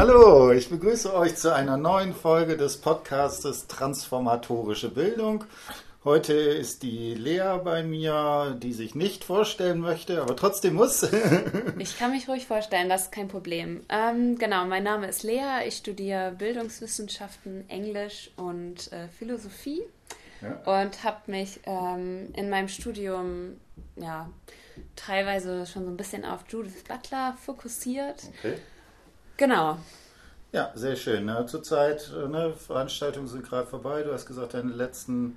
Hallo, ich begrüße euch zu einer neuen Folge des Podcastes Transformatorische Bildung. Heute ist die Lea bei mir, die sich nicht vorstellen möchte, aber trotzdem muss. ich kann mich ruhig vorstellen, das ist kein Problem. Ähm, genau, mein Name ist Lea, ich studiere Bildungswissenschaften, Englisch und äh, Philosophie ja. und habe mich ähm, in meinem Studium ja, teilweise schon so ein bisschen auf Judith Butler fokussiert. Okay. Genau. Ja, sehr schön. Ne? Zurzeit, äh, ne, Veranstaltungen sind gerade vorbei. Du hast gesagt, deine letzten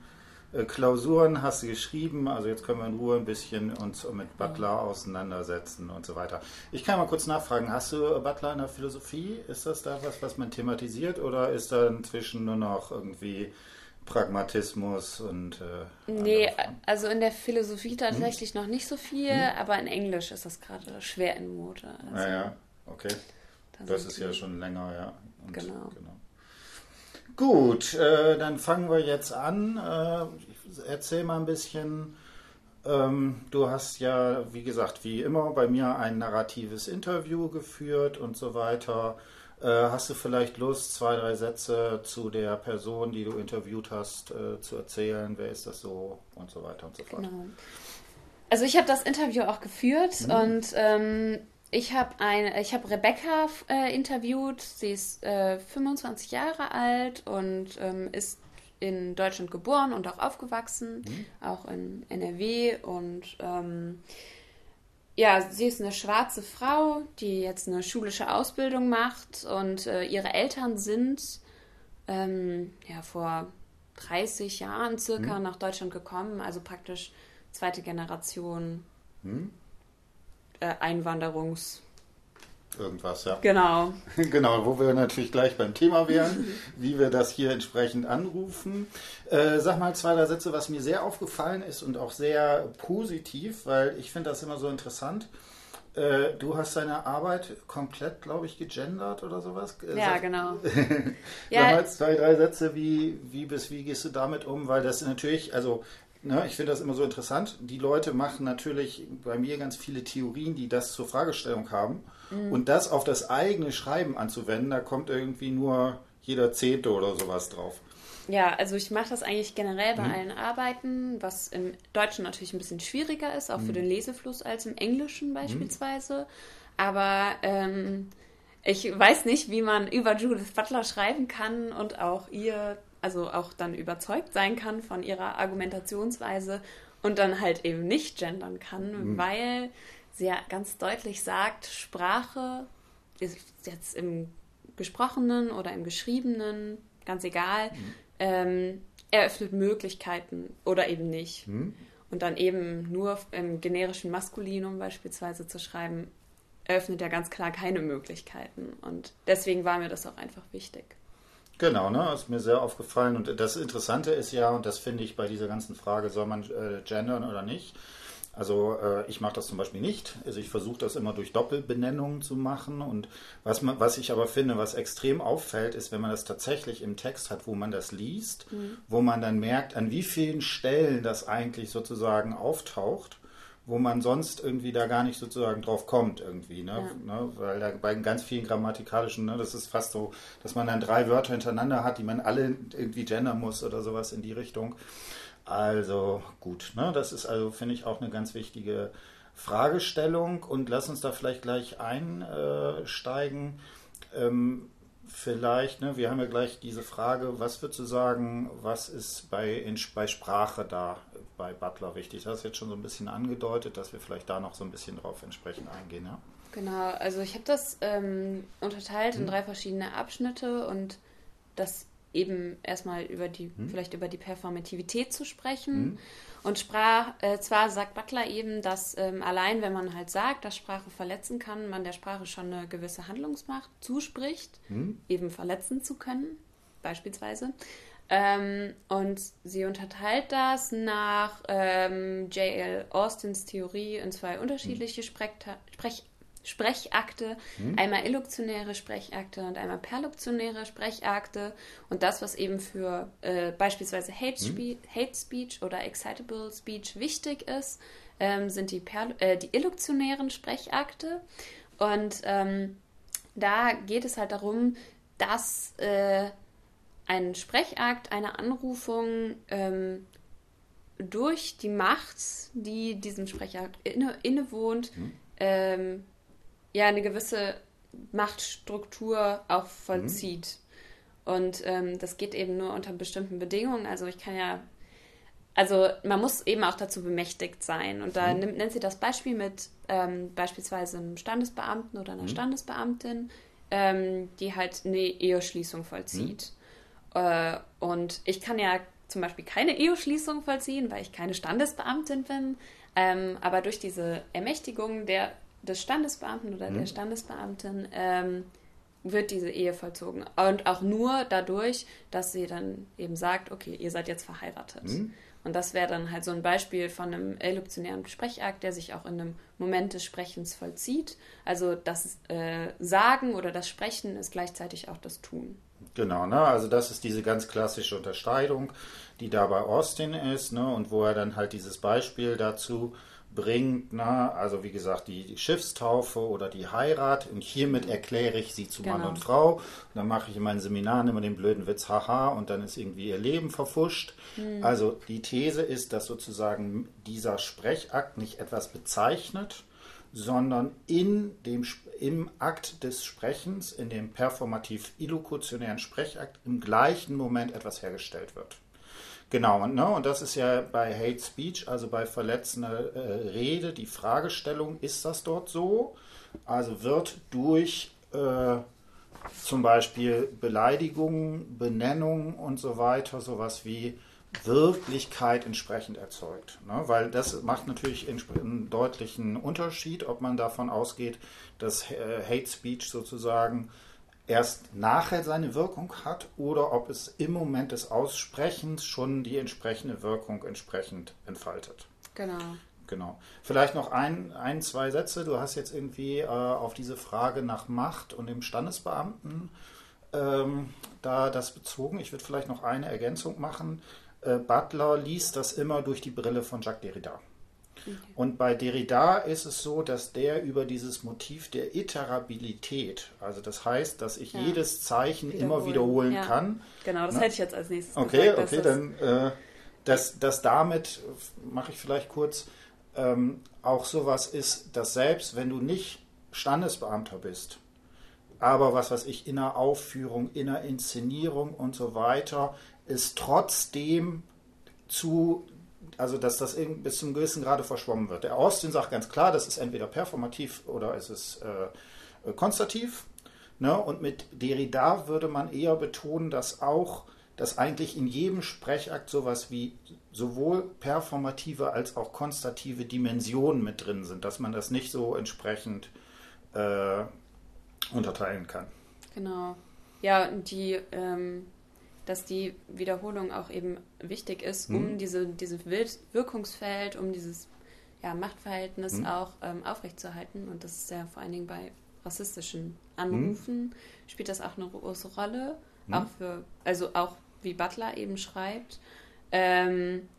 äh, Klausuren hast du geschrieben. Also jetzt können wir in Ruhe ein bisschen uns mit Butler auseinandersetzen und so weiter. Ich kann mal kurz nachfragen, hast du Butler in der Philosophie? Ist das da was, was man thematisiert oder ist da inzwischen nur noch irgendwie Pragmatismus und. Äh, nee, also in der Philosophie tatsächlich hm? noch nicht so viel, hm? aber in Englisch ist das gerade schwer in Mode. Also, naja, ah okay. Das ist ja schon länger, ja. Und, genau. genau. Gut, äh, dann fangen wir jetzt an. Äh, erzähl mal ein bisschen. Ähm, du hast ja, wie gesagt, wie immer bei mir ein narratives Interview geführt und so weiter. Äh, hast du vielleicht Lust, zwei, drei Sätze zu der Person, die du interviewt hast, äh, zu erzählen? Wer ist das so und so weiter und so fort? Genau. Also ich habe das Interview auch geführt mhm. und ähm, ich habe ich habe Rebecca äh, interviewt. Sie ist äh, 25 Jahre alt und ähm, ist in Deutschland geboren und auch aufgewachsen, mhm. auch in NRW und ähm, ja, sie ist eine schwarze Frau, die jetzt eine schulische Ausbildung macht und äh, ihre Eltern sind ähm, ja vor 30 Jahren circa mhm. nach Deutschland gekommen, also praktisch zweite Generation mhm. Äh, Einwanderungs irgendwas, ja. Genau. genau, wo wir natürlich gleich beim Thema wären, wie wir das hier entsprechend anrufen. Äh, sag mal zwei, drei Sätze, was mir sehr aufgefallen ist und auch sehr positiv, weil ich finde das immer so interessant. Äh, du hast deine Arbeit komplett, glaube ich, gegendert oder sowas. Äh, ja, sag, genau. ja. Sag mal zwei, drei Sätze, wie, wie, bis, wie gehst du damit um? Weil das natürlich, also Ne, ich finde das immer so interessant. Die Leute machen natürlich bei mir ganz viele Theorien, die das zur Fragestellung haben. Mhm. Und das auf das eigene Schreiben anzuwenden, da kommt irgendwie nur jeder Zehnte oder sowas drauf. Ja, also ich mache das eigentlich generell bei mhm. allen Arbeiten, was im Deutschen natürlich ein bisschen schwieriger ist, auch mhm. für den Lesefluss als im Englischen mhm. beispielsweise. Aber ähm, ich weiß nicht, wie man über Judith Butler schreiben kann und auch ihr also auch dann überzeugt sein kann von ihrer Argumentationsweise und dann halt eben nicht gendern kann, mhm. weil sie ja ganz deutlich sagt, Sprache ist jetzt im gesprochenen oder im geschriebenen, ganz egal, mhm. ähm, eröffnet Möglichkeiten oder eben nicht. Mhm. Und dann eben nur im generischen Maskulinum beispielsweise zu schreiben, eröffnet ja ganz klar keine Möglichkeiten. Und deswegen war mir das auch einfach wichtig. Genau, ne, ist mir sehr aufgefallen. Und das Interessante ist ja, und das finde ich bei dieser ganzen Frage, soll man äh, gendern oder nicht? Also äh, ich mache das zum Beispiel nicht. Also ich versuche das immer durch Doppelbenennungen zu machen. Und was, man, was ich aber finde, was extrem auffällt, ist, wenn man das tatsächlich im Text hat, wo man das liest, mhm. wo man dann merkt, an wie vielen Stellen das eigentlich sozusagen auftaucht wo man sonst irgendwie da gar nicht sozusagen drauf kommt irgendwie, ne? Ja. ne? Weil da bei ganz vielen grammatikalischen, ne, das ist fast so, dass man dann drei Wörter hintereinander hat, die man alle irgendwie gendern muss oder sowas in die Richtung. Also gut, ne? Das ist also, finde ich, auch eine ganz wichtige Fragestellung und lass uns da vielleicht gleich einsteigen. Ähm, vielleicht, ne, wir haben ja gleich diese Frage, was würdest du sagen, was ist bei, in, bei Sprache da bei Butler wichtig? Das ist jetzt schon so ein bisschen angedeutet, dass wir vielleicht da noch so ein bisschen drauf entsprechend eingehen, ja? Genau, also ich habe das ähm, unterteilt in hm. drei verschiedene Abschnitte und das eben erstmal über die, hm. vielleicht über die Performativität zu sprechen. Hm. Und sprach, äh, zwar sagt Butler eben, dass ähm, allein wenn man halt sagt, dass Sprache verletzen kann, man der Sprache schon eine gewisse Handlungsmacht zuspricht, hm. eben verletzen zu können, beispielsweise. Ähm, und sie unterteilt das nach ähm, J.L. Austins Theorie in zwei unterschiedliche hm. Sprech Sprech Sprechakte, hm. einmal illuktionäre Sprechakte und einmal perluktionäre Sprechakte. Und das, was eben für äh, beispielsweise Hate, hm. Hate, Speech oder Excitable Speech wichtig ist, ähm, sind die, Perl äh, die illuktionären Sprechakte. Und ähm, da geht es halt darum, dass äh, ein Sprechakt, eine Anrufung ähm, durch die Macht, die diesem Sprechakt inne, innewohnt, mhm. ähm, ja eine gewisse Machtstruktur auch vollzieht. Mhm. Und ähm, das geht eben nur unter bestimmten Bedingungen. Also ich kann ja, also man muss eben auch dazu bemächtigt sein. Und da mhm. nimmt, nennt sie das Beispiel mit ähm, beispielsweise einem Standesbeamten oder einer mhm. Standesbeamtin, ähm, die halt eine Eheschließung vollzieht. Äh, und ich kann ja zum Beispiel keine Eheschließung vollziehen, weil ich keine Standesbeamtin bin. Ähm, aber durch diese Ermächtigung der, des Standesbeamten oder mhm. der Standesbeamtin ähm, wird diese Ehe vollzogen. Und auch nur dadurch, dass sie dann eben sagt, okay, ihr seid jetzt verheiratet. Mhm. Und das wäre dann halt so ein Beispiel von einem elliptionären Sprechakt, der sich auch in einem Moment des Sprechens vollzieht. Also das äh, Sagen oder das Sprechen ist gleichzeitig auch das Tun. Genau, ne? also das ist diese ganz klassische Unterscheidung, die da bei Austin ist ne? und wo er dann halt dieses Beispiel dazu bringt, ne? also wie gesagt, die, Schiffstaufe oder die Heirat und hiermit erkläre ich sie zu genau. Mann und Frau. Und dann mache ich in meinen Seminaren immer den blöden Witz, haha, und dann ist irgendwie ihr Leben verfuscht. Mhm. Also die These ist, dass sozusagen dieser Sprechakt nicht etwas bezeichnet, sondern in dem, im Akt des Sprechens, in dem performativ-illokutionären Sprechakt, im gleichen Moment etwas hergestellt wird. Genau, und, ne, und das ist ja bei Hate Speech, also bei verletzender äh, Rede, die Fragestellung, ist das dort so? Also wird durch äh, zum Beispiel Beleidigungen, Benennung und so weiter, sowas wie Wirklichkeit entsprechend erzeugt. Ne? Weil das macht natürlich einen deutlichen Unterschied, ob man davon ausgeht, dass äh, Hate Speech sozusagen erst nachher seine Wirkung hat oder ob es im Moment des Aussprechens schon die entsprechende Wirkung entsprechend entfaltet. Genau. Genau. Vielleicht noch ein, ein zwei Sätze. Du hast jetzt irgendwie äh, auf diese Frage nach Macht und dem Standesbeamten ähm, da das bezogen. Ich würde vielleicht noch eine Ergänzung machen. Äh, Butler liest das immer durch die Brille von Jacques Derrida. Okay. Und bei Derrida ist es so, dass der über dieses Motiv der Iterabilität, also das heißt, dass ich ja. jedes Zeichen wiederholen. immer wiederholen ja. kann. Genau, das ne? hätte ich jetzt als nächstes Okay, gesagt, okay, dann äh, dass, dass damit, mache ich vielleicht kurz, ähm, auch sowas ist, dass selbst wenn du nicht Standesbeamter bist, aber was weiß ich, in einer Aufführung, in einer Inszenierung und so weiter, ist trotzdem zu also dass das bis zum gewissen Grade verschwommen wird. Der Austin sagt ganz klar, das ist entweder performativ oder es ist äh, äh, konstativ. Ne? Und mit Derrida würde man eher betonen, dass auch, dass eigentlich in jedem Sprechakt sowas wie sowohl performative als auch konstative Dimensionen mit drin sind, dass man das nicht so entsprechend äh, unterteilen kann. Genau. Ja, die ähm, dass die Wiederholung auch eben wichtig ist, um mhm. diese, dieses Wirkungsfeld, um dieses ja, Machtverhältnis mhm. auch ähm, aufrechtzuerhalten. Und das ist ja vor allen Dingen bei rassistischen Anrufen mhm. spielt das auch eine große Rolle. Mhm. Auch für, also auch wie Butler eben schreibt, ähm,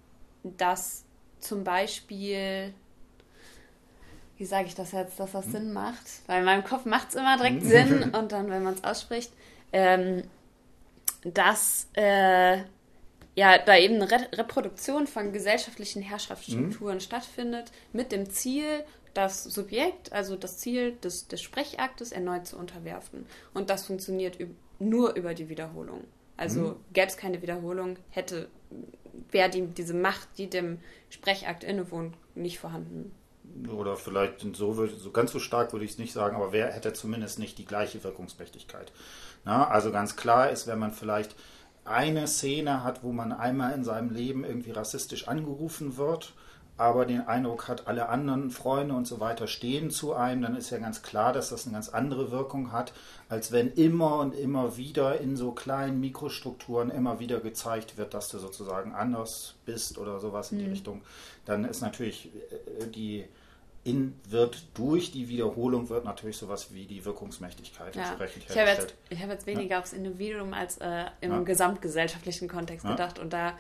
dass zum Beispiel, wie sage ich das jetzt, dass das mhm. Sinn macht? Weil in meinem Kopf macht es immer direkt mhm. Sinn und dann, wenn man es ausspricht, ähm, dass äh, ja da eben eine Re Reproduktion von gesellschaftlichen Herrschaftsstrukturen mhm. stattfindet, mit dem Ziel, das Subjekt, also das Ziel des, des Sprechaktes erneut zu unterwerfen. Und das funktioniert nur über die Wiederholung. Also mhm. gäbe es keine Wiederholung, hätte wäre die, diese Macht, die dem Sprechakt innewohnt, nicht vorhanden. Oder vielleicht so, so ganz so stark würde ich es nicht sagen, aber wer hätte zumindest nicht die gleiche Wirkungsmächtigkeit. Na, also ganz klar ist, wenn man vielleicht eine Szene hat, wo man einmal in seinem Leben irgendwie rassistisch angerufen wird, aber den Eindruck hat, alle anderen Freunde und so weiter stehen zu einem, dann ist ja ganz klar, dass das eine ganz andere Wirkung hat, als wenn immer und immer wieder in so kleinen Mikrostrukturen immer wieder gezeigt wird, dass du sozusagen anders bist oder sowas in die mhm. Richtung. Dann ist natürlich äh, die in, wird durch die Wiederholung wird natürlich sowas wie die Wirkungsmächtigkeit ja. entsprechend ich hergestellt. Habe jetzt, ich habe jetzt weniger ja. aufs Individuum als äh, im ja. gesamtgesellschaftlichen Kontext gedacht und da,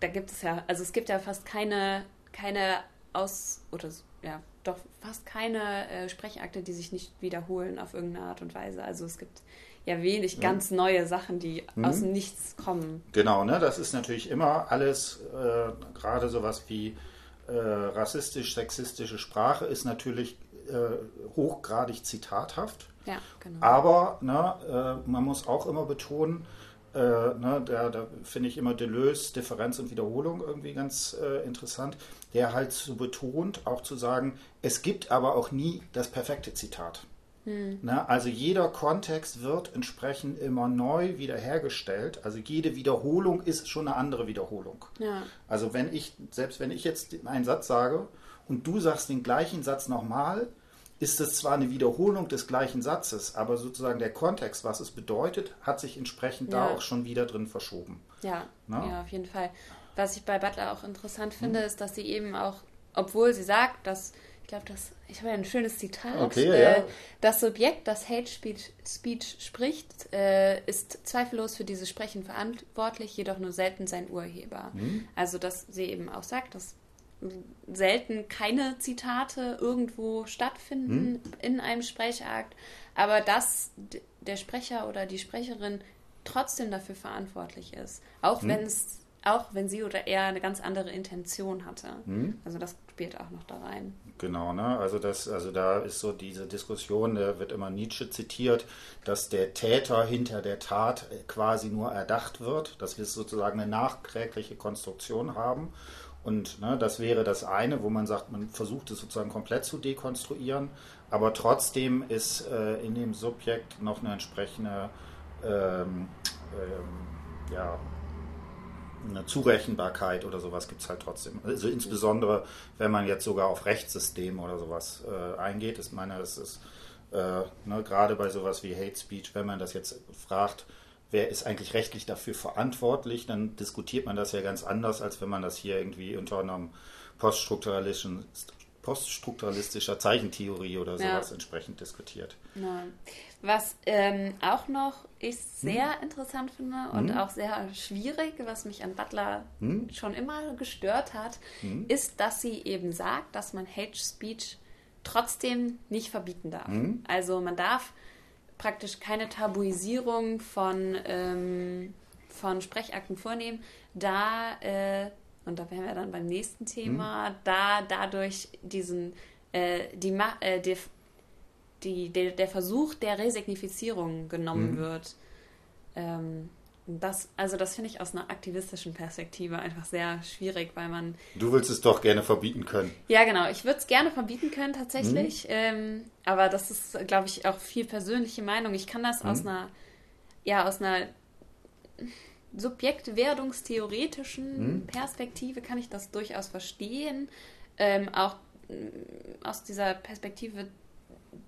da gibt es ja, also es gibt ja fast keine, keine Aus- oder ja, doch fast keine äh, Sprechakte, die sich nicht wiederholen auf irgendeine Art und Weise. Also es gibt ja wenig ganz neue Sachen, die mhm. aus dem Nichts kommen. Genau, ne? Das ist natürlich immer alles, äh, gerade sowas wie äh, rassistisch-sexistische Sprache ist natürlich äh, hochgradig zitathaft. Ja, genau. Aber ne, äh, man muss auch immer betonen, äh, ne, da, da finde ich immer Deleuze, Differenz und Wiederholung irgendwie ganz äh, interessant, der halt so betont, auch zu sagen, es gibt aber auch nie das perfekte Zitat. Hm. Ne, also jeder Kontext wird entsprechend immer neu wiederhergestellt. Also jede Wiederholung ist schon eine andere Wiederholung. Ja. Also wenn ich, selbst wenn ich jetzt einen Satz sage und du sagst den gleichen Satz nochmal, ist es zwar eine Wiederholung des gleichen Satzes, aber sozusagen der Kontext, was es bedeutet, hat sich entsprechend ja. da auch schon wieder drin verschoben. Ja, ja, auf jeden Fall. Was ich bei Butler auch interessant finde, hm. ist, dass sie eben auch, obwohl sie sagt, dass, ich glaube, das, ich habe ja ein schönes Zitat, okay, äh, ja. das Subjekt, das Hate Speech, Speech spricht, äh, ist zweifellos für dieses Sprechen verantwortlich, jedoch nur selten sein Urheber. Hm. Also, dass sie eben auch sagt, dass selten keine Zitate irgendwo stattfinden hm. in einem Sprechakt, aber dass der Sprecher oder die Sprecherin trotzdem dafür verantwortlich ist, auch hm. wenn es auch wenn sie oder er eine ganz andere Intention hatte. Hm. Also das spielt auch noch da rein. Genau, ne? Also das, also da ist so diese Diskussion, da wird immer Nietzsche zitiert, dass der Täter hinter der Tat quasi nur erdacht wird, dass wir sozusagen eine nachträgliche Konstruktion haben und ne, das wäre das eine, wo man sagt, man versucht es sozusagen komplett zu dekonstruieren, aber trotzdem ist äh, in dem Subjekt noch eine entsprechende ähm, ähm, ja, eine Zurechenbarkeit oder sowas gibt es halt trotzdem. Also insbesondere, wenn man jetzt sogar auf Rechtssysteme oder sowas äh, eingeht. Ich meine, das ist äh, ne, gerade bei sowas wie Hate Speech, wenn man das jetzt fragt, wer ist eigentlich rechtlich dafür verantwortlich, dann diskutiert man das ja ganz anders, als wenn man das hier irgendwie unter einem poststrukturalistischen poststrukturalistischer Zeichentheorie oder sowas ja. entsprechend diskutiert. Ja. Was ähm, auch noch ich sehr hm. interessant finde und hm. auch sehr schwierig, was mich an Butler hm. schon immer gestört hat, hm. ist, dass sie eben sagt, dass man Hate Speech trotzdem nicht verbieten darf. Hm. Also man darf praktisch keine Tabuisierung von, ähm, von Sprechakten vornehmen, da, äh, und da wären wir dann beim nächsten Thema, mhm. da dadurch diesen, äh, die, äh, die, die, der, der Versuch der Resignifizierung genommen mhm. wird. Ähm, das, also das finde ich aus einer aktivistischen Perspektive einfach sehr schwierig, weil man. Du willst es doch gerne verbieten können. Ja, genau. Ich würde es gerne verbieten können tatsächlich. Mhm. Ähm, aber das ist, glaube ich, auch viel persönliche Meinung. Ich kann das mhm. aus einer, ja, aus einer subjektwerdungstheoretischen mhm. Perspektive kann ich das durchaus verstehen. Ähm, auch mm, aus dieser Perspektive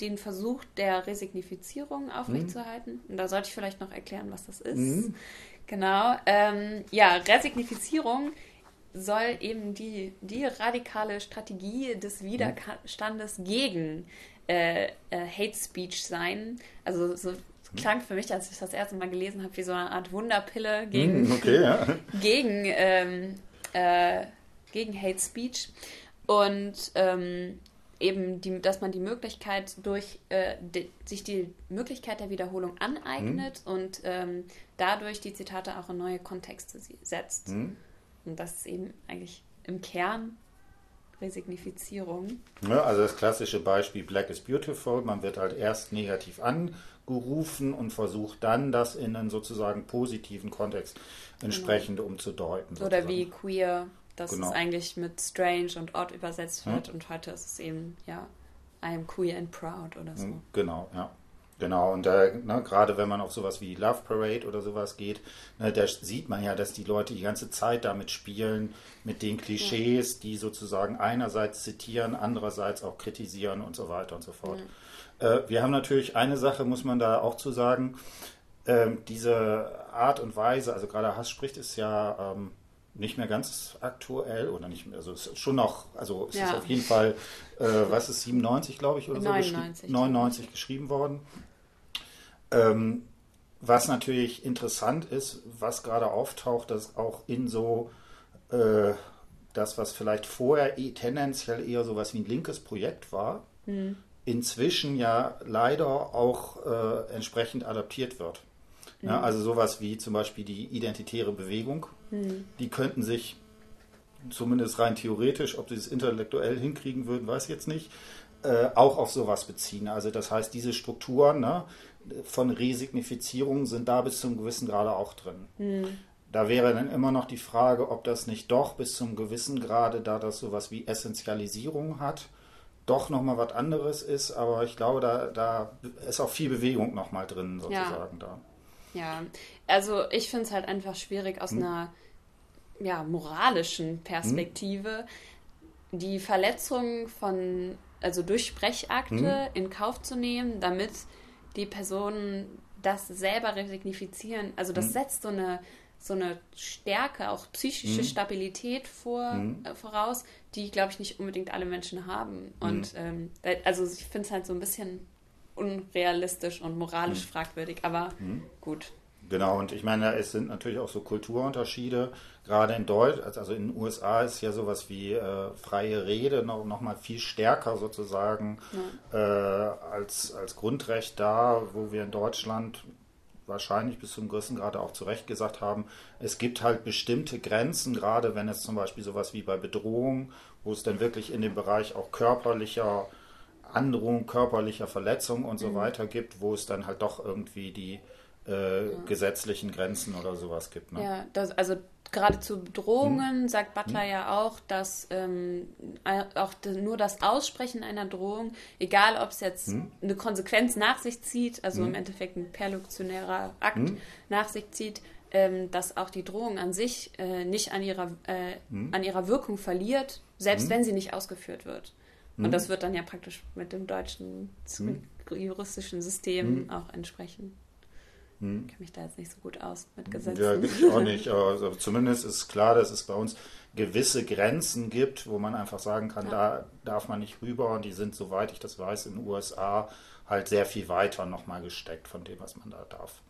den Versuch der Resignifizierung aufrechtzuerhalten. Mhm. Und da sollte ich vielleicht noch erklären, was das ist. Mhm. Genau. Ähm, ja, Resignifizierung soll eben die, die radikale Strategie des Widerstandes gegen äh, äh, Hate Speech sein. Also so klang für mich, als ich das erste Mal gelesen habe, wie so eine Art Wunderpille gegen, mhm, okay, ja. gegen, ähm, äh, gegen Hate Speech. Und ähm, eben, die, dass man die Möglichkeit durch äh, die, sich die Möglichkeit der Wiederholung aneignet mhm. und ähm, dadurch die Zitate auch in neue Kontexte setzt. Mhm. Und das ist eben eigentlich im Kern Resignifizierung. Ja, also das klassische Beispiel Black is Beautiful, man wird halt erst negativ angerufen und versucht dann, das in einen sozusagen positiven Kontext entsprechend genau. umzudeuten. Sozusagen. Oder wie queer dass genau. es eigentlich mit strange und odd übersetzt wird hm? und heute ist es eben, ja, I am queer and proud oder so. Hm, genau, ja. Genau, und äh, ne, gerade wenn man auf sowas wie Love Parade oder sowas geht, ne, da sieht man ja, dass die Leute die ganze Zeit damit spielen, mit den Klischees, ja. die sozusagen einerseits zitieren, andererseits auch kritisieren und so weiter und so fort. Ja. Äh, wir haben natürlich eine Sache, muss man da auch zu sagen, äh, diese Art und Weise, also gerade Hass spricht, ist ja ähm, nicht mehr ganz aktuell oder nicht mehr, also es ist schon noch, also es ja. ist auf jeden Fall, äh, was ist 97, glaube ich, oder 99, so, 99 geschrieben worden. Ähm, was natürlich interessant ist, was gerade auftaucht, dass auch in so, äh, das, was vielleicht vorher eh tendenziell eher sowas wie ein linkes Projekt war, mhm. inzwischen ja leider auch äh, entsprechend adaptiert wird. Mhm. Ja, also sowas wie zum Beispiel die identitäre Bewegung, mhm. die könnten sich zumindest rein theoretisch, ob sie es intellektuell hinkriegen würden, weiß ich jetzt nicht, äh, auch auf sowas beziehen. Also das heißt, diese Strukturen ne, von Resignifizierung sind da bis zum gewissen Grade auch drin. Mhm. Da wäre dann immer noch die Frage, ob das nicht doch bis zum gewissen Grade, da das sowas wie Essentialisierung hat, doch nochmal was anderes ist. Aber ich glaube, da, da ist auch viel Bewegung nochmal drin, sozusagen ja. da. Ja, also ich finde es halt einfach schwierig aus hm. einer ja, moralischen Perspektive, hm. die Verletzung von, also durch Sprechakte hm. in Kauf zu nehmen, damit die Personen das selber resignifizieren. Also das hm. setzt so eine so eine Stärke, auch psychische mhm. Stabilität vor, mhm. äh, voraus, die, glaube ich, nicht unbedingt alle Menschen haben. Und ähm, also ich finde es halt so ein bisschen unrealistisch und moralisch mhm. fragwürdig, aber mhm. gut. Genau, und ich meine, es sind natürlich auch so Kulturunterschiede. Gerade in Deutschland, also in den USA ist ja sowas wie äh, freie Rede noch, noch mal viel stärker sozusagen ja. äh, als, als Grundrecht da, wo wir in Deutschland wahrscheinlich bis zum gewissen Grade auch zu Recht gesagt haben, es gibt halt bestimmte Grenzen, gerade wenn es zum Beispiel sowas wie bei Bedrohung, wo es dann wirklich in dem Bereich auch körperlicher Androhung, körperlicher Verletzung und so mhm. weiter gibt, wo es dann halt doch irgendwie die äh, ja. gesetzlichen Grenzen oder sowas gibt. Ne? Ja, das, also gerade zu Drohungen hm. sagt Butler hm. ja auch, dass ähm, auch nur das Aussprechen einer Drohung, egal ob es jetzt hm. eine Konsequenz nach sich zieht, also im hm. Endeffekt ein perluktionärer Akt hm. nach sich zieht, ähm, dass auch die Drohung an sich äh, nicht an ihrer, äh, hm. an ihrer Wirkung verliert, selbst wenn sie nicht ausgeführt wird. Und das wird dann ja praktisch mit dem deutschen juristischen System auch entsprechen. Hm. Ich kenne mich da jetzt nicht so gut aus mit Gesetzen. Ja, ich auch nicht. Aber also zumindest ist klar, dass es bei uns gewisse Grenzen gibt, wo man einfach sagen kann, ja. da darf man nicht rüber. Und die sind, soweit ich das weiß, in den USA halt sehr viel weiter nochmal gesteckt von dem, was man da darf.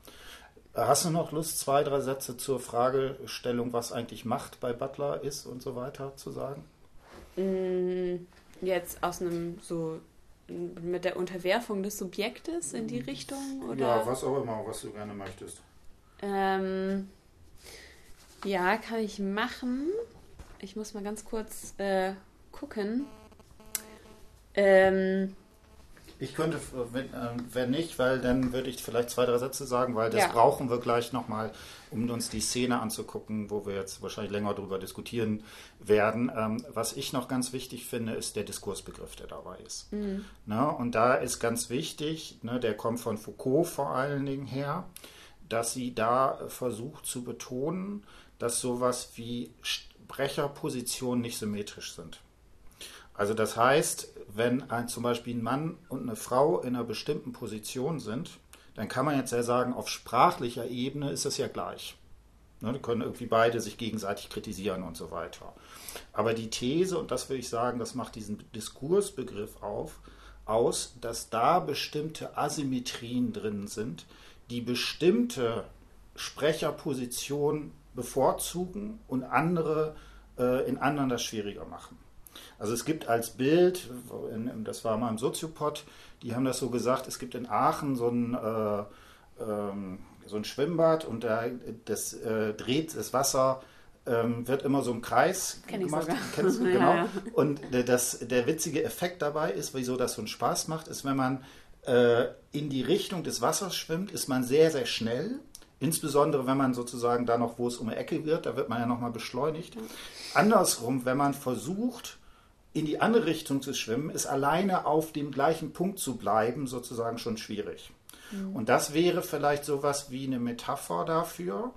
Hast du noch Lust, zwei, drei Sätze zur Fragestellung, was eigentlich Macht bei Butler ist und so weiter zu sagen? Mm, jetzt aus einem so mit der Unterwerfung des Subjektes in die Richtung? Oder? Ja, was auch immer, was du gerne möchtest. Ähm, ja, kann ich machen. Ich muss mal ganz kurz äh, gucken. Ähm, ich könnte, wenn, äh, wenn nicht, weil dann würde ich vielleicht zwei, drei Sätze sagen, weil das ja. brauchen wir gleich nochmal, um uns die Szene anzugucken, wo wir jetzt wahrscheinlich länger darüber diskutieren werden. Ähm, was ich noch ganz wichtig finde, ist der Diskursbegriff, der dabei ist. Mhm. Ne? Und da ist ganz wichtig, ne, der kommt von Foucault vor allen Dingen her, dass sie da versucht zu betonen, dass sowas wie Sprecherpositionen nicht symmetrisch sind. Also das heißt, wenn ein, zum Beispiel ein Mann und eine Frau in einer bestimmten Position sind, dann kann man jetzt ja sagen, auf sprachlicher Ebene ist es ja gleich. Ne, die können irgendwie beide sich gegenseitig kritisieren und so weiter. Aber die These, und das will ich sagen, das macht diesen Diskursbegriff auf, aus, dass da bestimmte Asymmetrien drin sind, die bestimmte Sprecherpositionen bevorzugen und andere äh, in anderen das schwieriger machen. Also es gibt als Bild, das war mal im Soziopod, die haben das so gesagt, es gibt in Aachen so ein, äh, ähm, so ein Schwimmbad und da das äh, dreht das Wasser ähm, wird immer so im Kreis Kenn gemacht. Ich Kennst du, genau. Ja, ja. Und das, der witzige Effekt dabei ist, wieso das so einen Spaß macht, ist, wenn man äh, in die Richtung des Wassers schwimmt, ist man sehr, sehr schnell. Insbesondere, wenn man sozusagen da noch, wo es um eine Ecke wird, da wird man ja nochmal beschleunigt. Andersrum, wenn man versucht, in die andere Richtung zu schwimmen, ist alleine auf dem gleichen Punkt zu bleiben sozusagen schon schwierig. Mhm. Und das wäre vielleicht sowas wie eine Metapher dafür,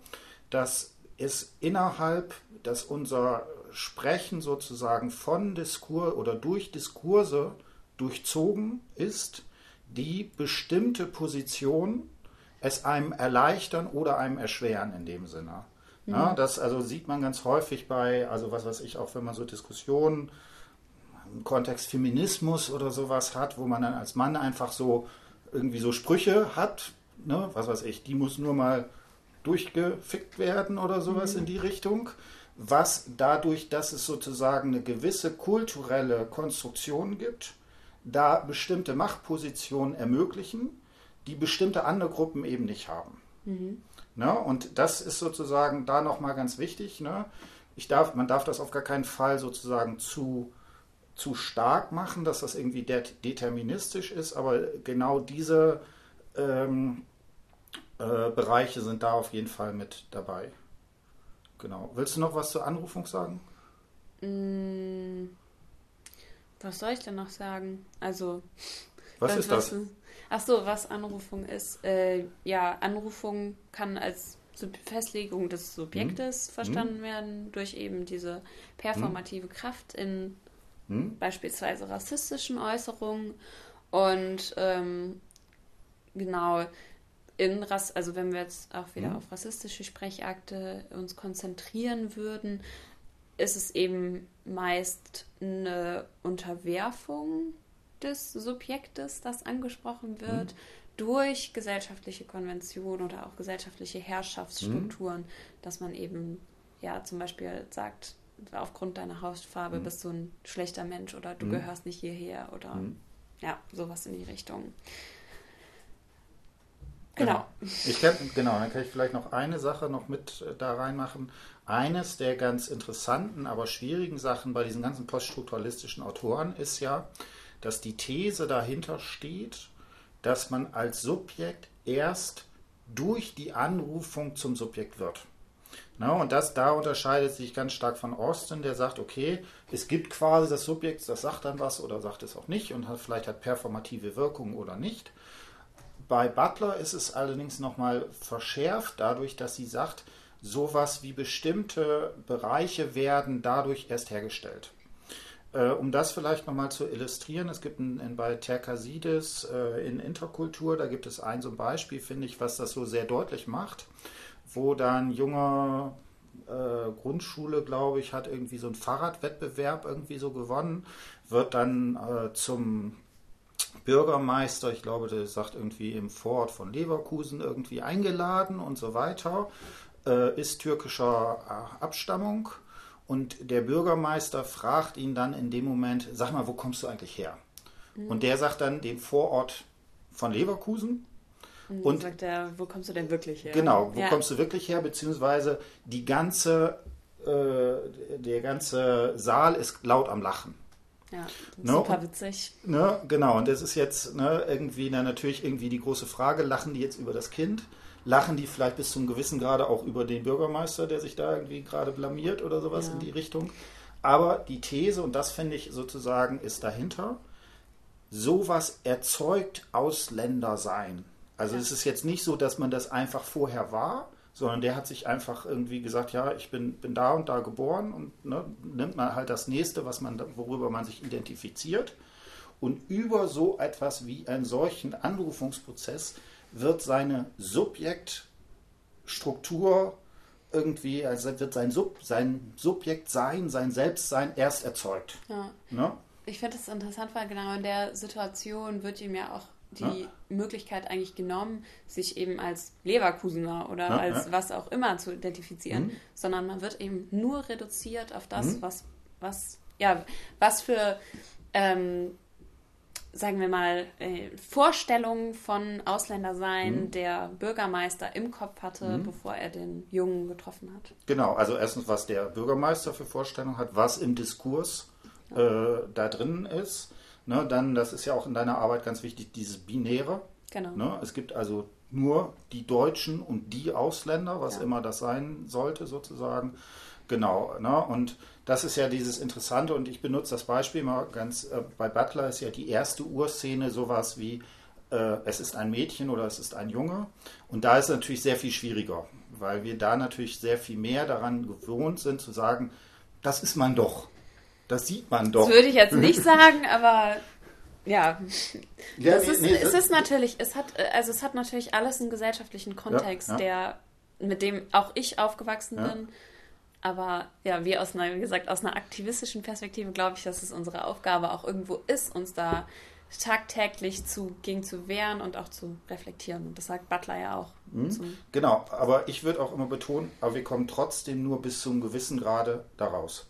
dass es innerhalb, dass unser Sprechen sozusagen von Diskur oder durch Diskurse durchzogen ist, die bestimmte Position es einem erleichtern oder einem erschweren in dem Sinne. Mhm. Ja, das also sieht man ganz häufig bei, also was weiß ich, auch wenn man so Diskussionen im Kontext Feminismus oder sowas hat, wo man dann als Mann einfach so irgendwie so Sprüche hat, ne, was weiß ich, die muss nur mal durchgefickt werden oder sowas mhm. in die Richtung. was dadurch, dass es sozusagen eine gewisse kulturelle Konstruktion gibt, da bestimmte Machtpositionen ermöglichen, die bestimmte andere Gruppen eben nicht haben. Mhm. Ne? Und das ist sozusagen da nochmal ganz wichtig. Ne? Ich darf, man darf das auf gar keinen Fall sozusagen zu, zu stark machen, dass das irgendwie deterministisch ist, aber genau diese ähm, äh, Bereiche sind da auf jeden Fall mit dabei. Genau. Willst du noch was zur Anrufung sagen? Mm, was soll ich denn noch sagen? Also. Was ist das? ach so, was Anrufung ist. Äh, ja, Anrufung kann als Festlegung des Subjektes hm. verstanden hm. werden durch eben diese performative hm. Kraft in hm. beispielsweise rassistischen Äußerungen. Und ähm, genau, in Rass, also wenn wir jetzt auch wieder mhm. auf rassistische Sprechakte uns konzentrieren würden, ist es eben meist eine Unterwerfung des Subjektes, das angesprochen wird, mhm. durch gesellschaftliche Konventionen oder auch gesellschaftliche Herrschaftsstrukturen, mhm. dass man eben ja zum Beispiel sagt, aufgrund deiner Hautfarbe mhm. bist du ein schlechter Mensch oder du mhm. gehörst nicht hierher oder mhm. ja, sowas in die Richtung. Genau. Ich kann, genau, dann kann ich vielleicht noch eine Sache noch mit äh, da reinmachen. Eines der ganz interessanten, aber schwierigen Sachen bei diesen ganzen poststrukturalistischen Autoren ist ja, dass die These dahinter steht, dass man als Subjekt erst durch die Anrufung zum Subjekt wird. Na, und das da unterscheidet sich ganz stark von Austin, der sagt, okay, es gibt quasi das Subjekt, das sagt dann was oder sagt es auch nicht und hat, vielleicht hat performative Wirkung oder nicht. Bei Butler ist es allerdings nochmal verschärft, dadurch, dass sie sagt, sowas wie bestimmte Bereiche werden dadurch erst hergestellt. Äh, um das vielleicht nochmal zu illustrieren, es gibt ein, in, bei Terkasides äh, in Interkultur, da gibt es ein so ein Beispiel, finde ich, was das so sehr deutlich macht, wo dann junger äh, Grundschule, glaube ich, hat irgendwie so einen Fahrradwettbewerb irgendwie so gewonnen, wird dann äh, zum Bürgermeister, ich glaube, der sagt irgendwie im Vorort von Leverkusen irgendwie eingeladen und so weiter, äh, ist türkischer äh, Abstammung. Und der Bürgermeister fragt ihn dann in dem Moment, sag mal, wo kommst du eigentlich her? Mhm. Und der sagt dann den Vorort von Leverkusen. Und, und sagt er, wo kommst du denn wirklich her? Genau, wo ja. kommst du wirklich her? Beziehungsweise die ganze, äh, der ganze Saal ist laut am Lachen. Ja, ne? super witzig. Ne? Genau, und das ist jetzt ne, irgendwie na, natürlich irgendwie die große Frage, lachen die jetzt über das Kind? Lachen die vielleicht bis zum gewissen Grade auch über den Bürgermeister, der sich da irgendwie gerade blamiert oder sowas ja. in die Richtung? Aber die These, und das finde ich sozusagen, ist dahinter, sowas erzeugt Ausländer sein. Also ja. es ist jetzt nicht so, dass man das einfach vorher war, sondern der hat sich einfach irgendwie gesagt, ja, ich bin, bin da und da geboren und ne, nimmt man halt das nächste, was man, worüber man sich identifiziert. Und über so etwas wie einen solchen Anrufungsprozess wird seine Subjektstruktur irgendwie, also wird sein, Sub, sein Subjekt sein, sein Selbstsein erst erzeugt. Ja. Ne? Ich finde es interessant, weil genau in der Situation wird ihm ja auch die ja. Möglichkeit eigentlich genommen, sich eben als Leverkusener oder ja, als ja. was auch immer zu identifizieren, mhm. sondern man wird eben nur reduziert auf das, mhm. was, was, ja, was für, ähm, sagen wir mal, äh, Vorstellungen von Ausländersein mhm. der Bürgermeister im Kopf hatte, mhm. bevor er den Jungen getroffen hat. Genau, also erstens, was der Bürgermeister für Vorstellungen hat, was im Diskurs äh, da drin ist Ne, dann, das ist ja auch in deiner Arbeit ganz wichtig, dieses Binäre. Genau. Ne, es gibt also nur die Deutschen und die Ausländer, was ja. immer das sein sollte, sozusagen. Genau. Ne, und das ist ja dieses Interessante und ich benutze das Beispiel mal ganz, äh, bei Butler ist ja die erste Urszene sowas wie, äh, es ist ein Mädchen oder es ist ein Junge. Und da ist es natürlich sehr viel schwieriger, weil wir da natürlich sehr viel mehr daran gewohnt sind zu sagen, das ist man doch. Das sieht man doch. Das würde ich jetzt nicht sagen, aber ja. ja das nee, ist, nee, es ist natürlich, es hat, also es hat natürlich alles einen gesellschaftlichen Kontext, ja, ja. der, mit dem auch ich aufgewachsen bin. Aber ja, wir aus einer, wie gesagt, aus einer aktivistischen Perspektive glaube ich, dass es unsere Aufgabe auch irgendwo ist, uns da tagtäglich zu, gegen zu wehren und auch zu reflektieren. Und das sagt Butler ja auch. Mhm. Genau, aber ich würde auch immer betonen, aber wir kommen trotzdem nur bis zu einem gewissen Grade daraus.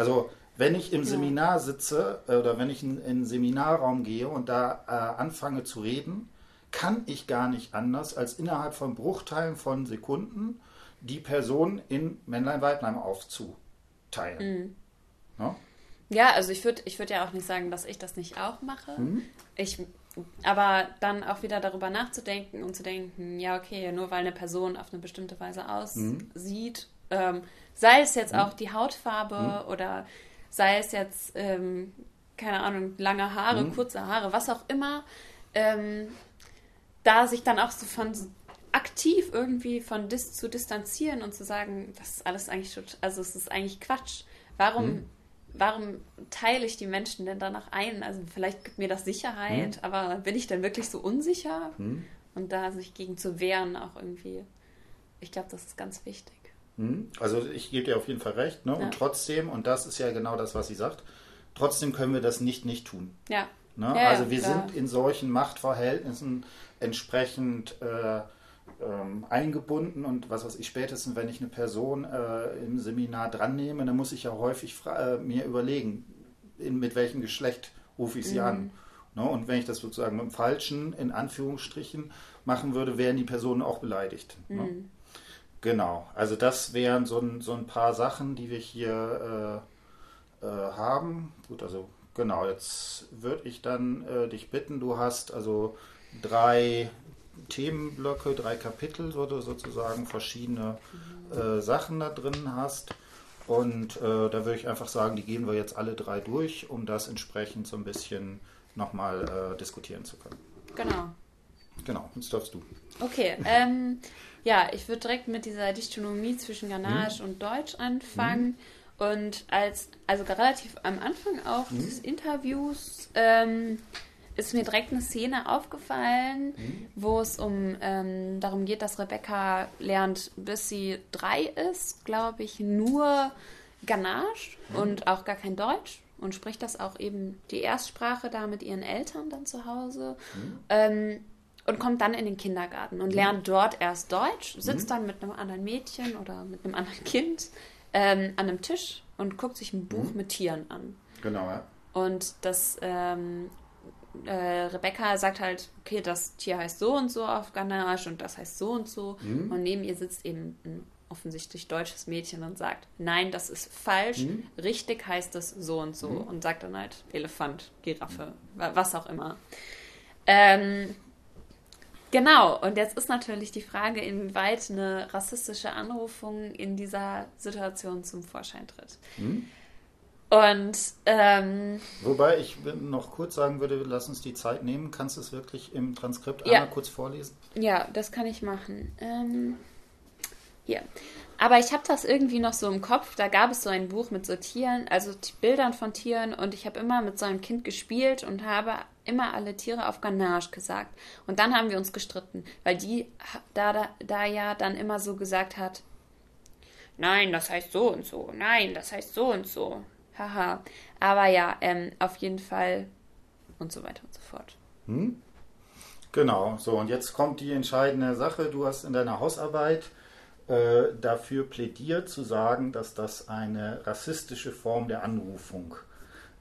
Also wenn ich im ja. Seminar sitze äh, oder wenn ich in, in einen Seminarraum gehe und da äh, anfange zu reden, kann ich gar nicht anders, als innerhalb von Bruchteilen von Sekunden die Person in Männlein-Weiblein aufzuteilen. Mhm. Ja? ja? also ich würde ich würd ja auch nicht sagen, dass ich das nicht auch mache. Mhm. Ich, aber dann auch wieder darüber nachzudenken und zu denken, ja, okay, nur weil eine Person auf eine bestimmte Weise aussieht, mhm. ähm, sei es jetzt mhm. auch die Hautfarbe mhm. oder sei es jetzt, ähm, keine Ahnung, lange Haare, mhm. kurze Haare, was auch immer, ähm, da sich dann auch so von aktiv irgendwie von dis zu distanzieren und zu sagen, das ist alles eigentlich, also es ist eigentlich Quatsch. Warum, hm. warum teile ich die Menschen denn danach ein? Also vielleicht gibt mir das Sicherheit, hm. aber bin ich denn wirklich so unsicher? Hm. Und da sich gegen zu wehren auch irgendwie, ich glaube, das ist ganz wichtig. Hm. Also ich gebe dir auf jeden Fall recht, ne? Ja. Und trotzdem, und das ist ja genau das, was sie sagt, trotzdem können wir das nicht nicht tun. Ja. Ne? Ja, also wir klar. sind in solchen Machtverhältnissen entsprechend äh, ähm, eingebunden und was weiß ich, spätestens wenn ich eine Person äh, im Seminar dran nehme, dann muss ich ja häufig äh, mir überlegen, in, mit welchem Geschlecht rufe ich sie mhm. an. Ne? Und wenn ich das sozusagen mit dem Falschen, in Anführungsstrichen, machen würde, wären die Personen auch beleidigt. Ne? Mhm. Genau, also das wären so ein, so ein paar Sachen, die wir hier äh, äh haben. Gut, also genau, jetzt würde ich dann äh, dich bitten, du hast also drei Themenblöcke, drei Kapitel, wo du sozusagen verschiedene äh, Sachen da drin hast. Und äh, da würde ich einfach sagen, die gehen wir jetzt alle drei durch, um das entsprechend so ein bisschen nochmal äh, diskutieren zu können. Genau. Genau, jetzt darfst du. Okay, ähm, ja, ich würde direkt mit dieser Dichtonomie zwischen Ghanaisch hm. und Deutsch anfangen. Hm. Und als, also relativ am Anfang auch hm. des Interviews, ähm, ist mir direkt eine Szene aufgefallen, mhm. wo es um ähm, darum geht, dass Rebecca lernt, bis sie drei ist, glaube ich, nur Ganache mhm. und auch gar kein Deutsch und spricht das auch eben die Erstsprache da mit ihren Eltern dann zu Hause. Mhm. Ähm, und kommt dann in den Kindergarten und mhm. lernt dort erst Deutsch, sitzt mhm. dann mit einem anderen Mädchen oder mit einem anderen Kind ähm, an einem Tisch und guckt sich ein Buch mhm. mit Tieren an. Genau, ja. Und das ähm, äh, Rebecca sagt halt, okay, das Tier heißt so und so auf Ganache und das heißt so und so. Mhm. Und neben ihr sitzt eben ein offensichtlich deutsches Mädchen und sagt, nein, das ist falsch, mhm. richtig heißt es so und so. Mhm. Und sagt dann halt Elefant, Giraffe, was auch immer. Ähm, genau, und jetzt ist natürlich die Frage, inwieweit eine rassistische Anrufung in dieser Situation zum Vorschein tritt. Mhm. Und ähm, wobei ich noch kurz sagen würde, lass uns die Zeit nehmen. Kannst du es wirklich im Transkript ja. einmal kurz vorlesen? Ja, das kann ich machen. Ähm, hier. Aber ich habe das irgendwie noch so im Kopf. Da gab es so ein Buch mit so Tieren, also Bildern von Tieren. Und ich habe immer mit so einem Kind gespielt und habe immer alle Tiere auf Ganache gesagt. Und dann haben wir uns gestritten, weil die da, da, da ja dann immer so gesagt hat, nein, das heißt so und so, nein, das heißt so und so. Haha. Aber ja, ähm, auf jeden Fall und so weiter und so fort. Hm? Genau, so und jetzt kommt die entscheidende Sache. Du hast in deiner Hausarbeit äh, dafür plädiert zu sagen, dass das eine rassistische Form der Anrufung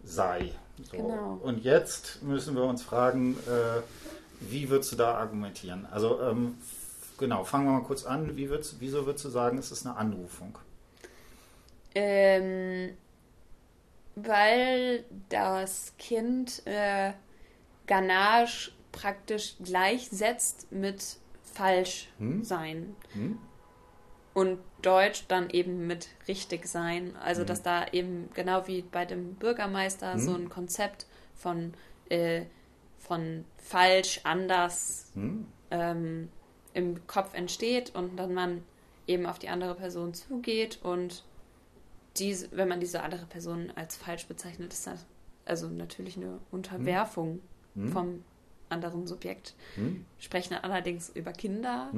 sei. So. Genau. Und jetzt müssen wir uns fragen, äh, wie würdest du da argumentieren? Also ähm, genau, fangen wir mal kurz an. Wie würdest, wieso würdest du sagen, ist es eine Anrufung? Ähm, weil das Kind äh, Ganache praktisch gleichsetzt mit falsch hm? sein. Hm? Und Deutsch dann eben mit richtig sein. Also, hm. dass da eben genau wie bei dem Bürgermeister hm? so ein Konzept von, äh, von falsch, anders hm? ähm, im Kopf entsteht und dann man eben auf die andere Person zugeht und diese, wenn man diese andere Person als falsch bezeichnet, ist das also natürlich eine Unterwerfung hm. vom anderen Subjekt. Hm. Sprechen allerdings über Kinder.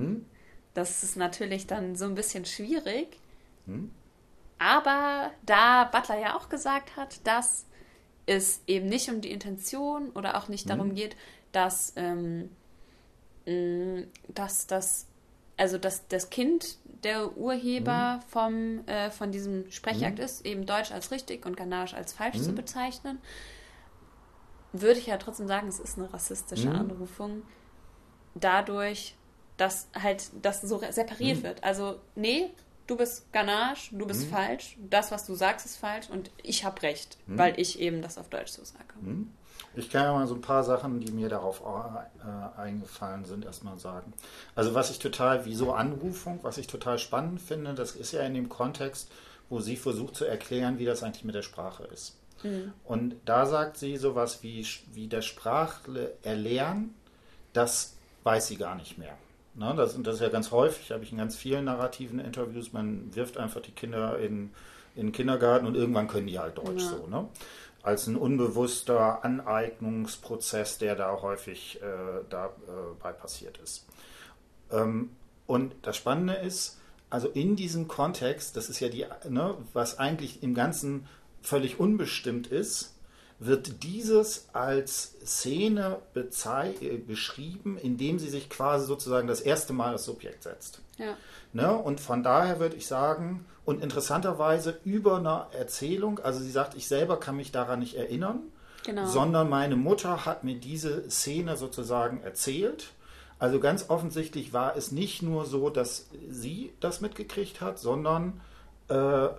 Hm. Das ist natürlich dann so ein bisschen schwierig. Hm. Aber da Butler ja auch gesagt hat, dass es eben nicht um die Intention oder auch nicht darum geht, dass, ähm, mh, dass das, also dass das Kind der Urheber vom, äh, von diesem Sprechakt ist, eben Deutsch als richtig und Ghanasch als falsch zu bezeichnen, würde ich ja trotzdem sagen, es ist eine rassistische Anrufung. Dadurch, dass halt das so separiert wird. Also, nee, du bist Ganache, du bist falsch, das, was du sagst, ist falsch und ich habe recht, weil ich eben das auf Deutsch so sage. Ich kann ja mal so ein paar Sachen, die mir darauf äh, eingefallen sind, erstmal sagen. Also was ich total, wieso Anrufung, was ich total spannend finde, das ist ja in dem Kontext, wo sie versucht zu erklären, wie das eigentlich mit der Sprache ist. Und da sagt sie sowas wie, wie der Sprachle erlernen, das weiß sie gar nicht mehr. Ne, das, das ist ja ganz häufig, habe ich in ganz vielen narrativen Interviews, man wirft einfach die Kinder in, in den Kindergarten und irgendwann können die halt Deutsch Ja. so. Ne? Als ein unbewusster Aneignungsprozess, der da häufig äh, dabei passiert ist. Ähm, und das Spannende ist, also in diesem Kontext, das ist ja die, ne, was eigentlich im Ganzen völlig unbestimmt ist, wird dieses als Szene bezei- äh, beschrieben, indem sie sich quasi sozusagen das erste Mal als Subjekt setzt. Ja. Ne? Und von daher würde ich sagen, und interessanterweise über eine Erzählung, also sie sagt, ich selber kann mich daran nicht erinnern, Genau. sondern meine Mutter hat mir diese Szene sozusagen erzählt. Also ganz offensichtlich war es nicht nur so, dass sie das mitgekriegt hat, sondern äh,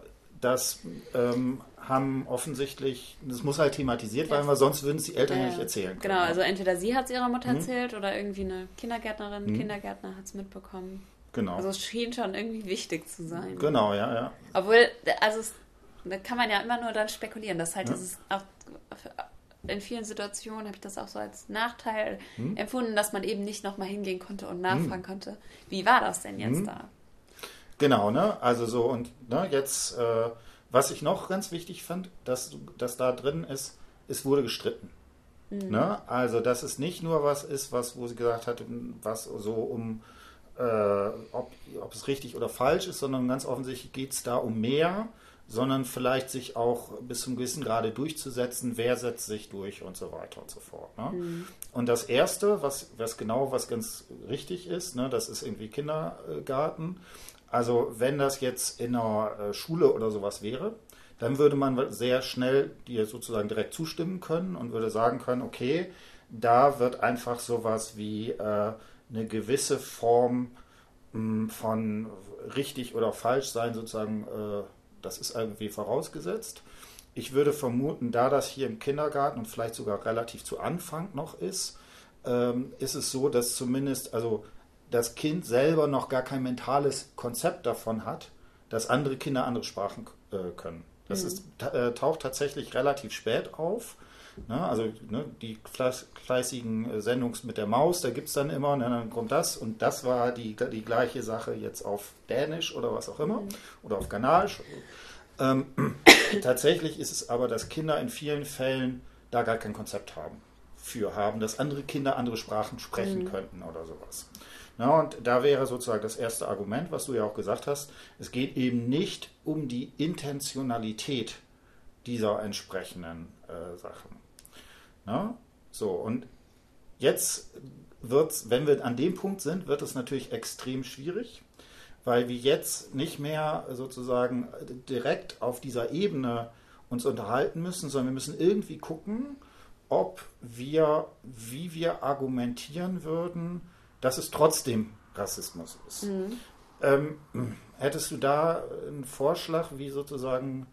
das ähm, haben offensichtlich, das muss halt thematisiert werden, weil sonst würden es die Eltern ja, nicht erzählen können. Genau, ne? also entweder sie hat es ihrer Mutter erzählt oder irgendwie eine Kindergärtnerin, Kindergärtner hat es mitbekommen. genau. Also es schien schon irgendwie wichtig zu sein. genau, ja, ja. Obwohl, also es, da kann man ja immer nur dann spekulieren. Das halt Ja. dieses auch in vielen Situationen habe ich das auch so als Nachteil Hm. empfunden, dass man eben nicht nochmal hingehen konnte und nachfragen konnte, wie war das denn jetzt Hm. da? Genau, ne? Also so und ne, jetzt, äh, was ich noch ganz wichtig fand, dass, dass da drin ist, es wurde gestritten. Ne? Also, dass es nicht nur was ist, was, wo sie gesagt hat, was so um, äh, ob, ob es richtig oder falsch ist, sondern ganz offensichtlich geht es da um mehr, sondern vielleicht sich auch bis zum gewissen Grade durchzusetzen, wer setzt sich durch und so weiter und so fort. Ne? Und das Erste, was, was genau, was ganz richtig ist, ne, das ist irgendwie Kindergarten. Also wenn das jetzt in einer äh, Schule oder sowas wäre, dann würde man sehr schnell dir sozusagen direkt zustimmen können und würde sagen können, okay, da wird einfach sowas wie äh, eine gewisse Form mh, von richtig oder falsch sein sozusagen, äh, das ist irgendwie vorausgesetzt. Ich würde vermuten, da das hier im Kindergarten und vielleicht sogar relativ zu Anfang noch ist, ähm, ist es so, dass zumindest also das Kind selber noch gar kein mentales Konzept davon hat, dass andere Kinder andere Sprachen äh, können. Das ist, ta- äh, taucht tatsächlich relativ spät auf. Ne? Also ne, die fleiß, fleißigen äh, Sendungs mit der Maus, da gibt es dann immer, ne, dann kommt das und das war die, die gleiche Sache jetzt auf Dänisch oder was auch immer oder auf Ghanasch. Ähm, tatsächlich ist es aber, dass Kinder in vielen Fällen da gar kein Konzept haben für haben, dass andere Kinder andere Sprachen sprechen könnten oder sowas. Na, und da wäre sozusagen das erste Argument, was du ja auch gesagt hast, es geht eben nicht um die Intentionalität dieser entsprechenden äh, Sachen. Na? So, und jetzt wird's, wenn wir an dem Punkt sind, wird es natürlich extrem schwierig, weil wir jetzt nicht mehr sozusagen direkt auf dieser Ebene uns unterhalten müssen, sondern wir müssen irgendwie gucken, ob wir, wie wir argumentieren würden, dass es trotzdem Rassismus ist. Ähm, hättest du da einen Vorschlag, wie sozusagen,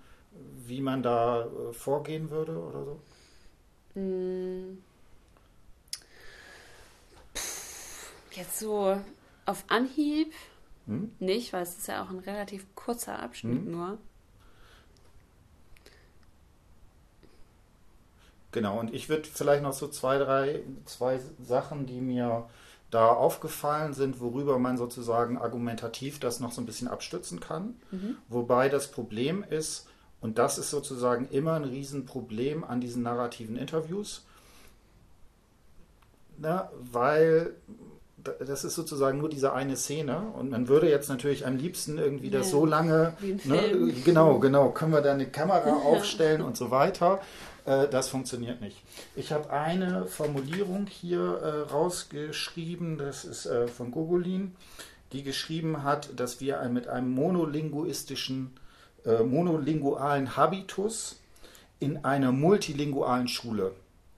wie man da äh, vorgehen würde oder so? Jetzt so auf Anhieb Hm? nicht, weil es ist ja auch ein relativ kurzer Abschnitt Hm. nur. Genau, und ich würde vielleicht noch so zwei, drei, zwei Sachen, die mir da aufgefallen sind, worüber man sozusagen argumentativ das noch so ein bisschen abstützen kann. Wobei das Problem ist, und das ist sozusagen immer ein Riesenproblem an diesen narrativen Interviews, na, weil da- das ist sozusagen nur diese eine Szene und man würde jetzt natürlich am liebsten irgendwie das Ja, so lange, ne, genau, genau, können wir da eine Kamera aufstellen und so weiter. Äh, das funktioniert nicht. Ich habe eine Formulierung hier äh, rausgeschrieben, das ist äh, von Gogolin, die geschrieben hat, dass wir mit einem monolinguistischen, monolingualen Habitus in einer multilingualen Schule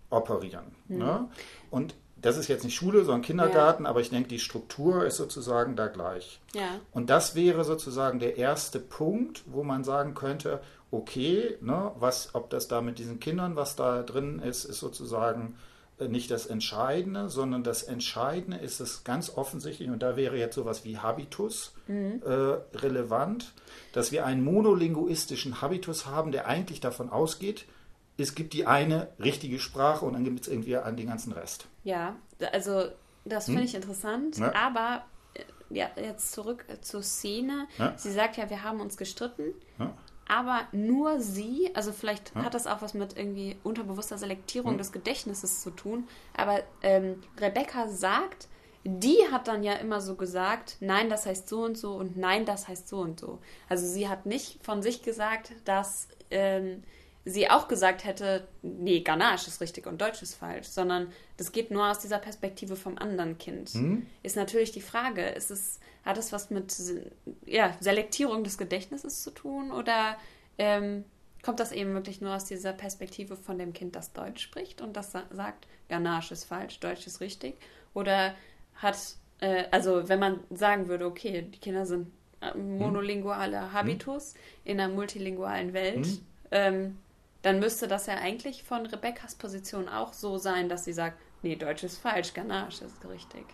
operieren. Mhm. Ne? Und das ist jetzt nicht Schule, sondern Kindergarten, ja. aber ich denke, die Struktur ist sozusagen da gleich. Ja. Und das wäre sozusagen der erste Punkt, wo man sagen könnte, okay, ne, was, ob das da mit diesen Kindern, was da drin ist, ist sozusagen äh, nicht das Entscheidende, sondern das Entscheidende ist es ganz offensichtlich, und da wäre jetzt sowas wie Habitus mhm. äh, relevant, dass wir einen monolinguistischen Habitus haben, der eigentlich davon ausgeht, es gibt die eine richtige Sprache und dann gibt es irgendwie an den ganzen Rest. Ja, also das finde hm? ich interessant, ja. aber äh, ja, jetzt zurück zur Szene. Ja. Sie sagt ja, wir haben uns gestritten. Ja. Aber nur sie, also vielleicht hat das auch was mit irgendwie unterbewusster Selektierung des Gedächtnisses zu tun, aber ähm, Rebecca sagt, die hat dann ja immer so gesagt, nein, das heißt so und so und nein, das heißt so und so. Also sie hat nicht von sich gesagt, dass ähm, sie auch gesagt hätte, nee, Ganache ist richtig und Deutsch ist falsch, sondern das geht nur aus dieser Perspektive vom anderen Kind. Hm? Ist natürlich die Frage, ist es, hat es was mit ja, Selektierung des Gedächtnisses zu tun oder ähm, kommt das eben wirklich nur aus dieser Perspektive von dem Kind, das Deutsch spricht und das sagt, Ganache ist falsch, Deutsch ist richtig? Oder hat, äh, also wenn man sagen würde, okay, die Kinder sind äh, hm? monolinguale Habitus hm? in einer multilingualen Welt, hm? ähm, dann müsste das ja eigentlich von Rebekkas Position auch so sein, dass sie sagt, nee, Deutsch ist falsch, Ganache ist richtig.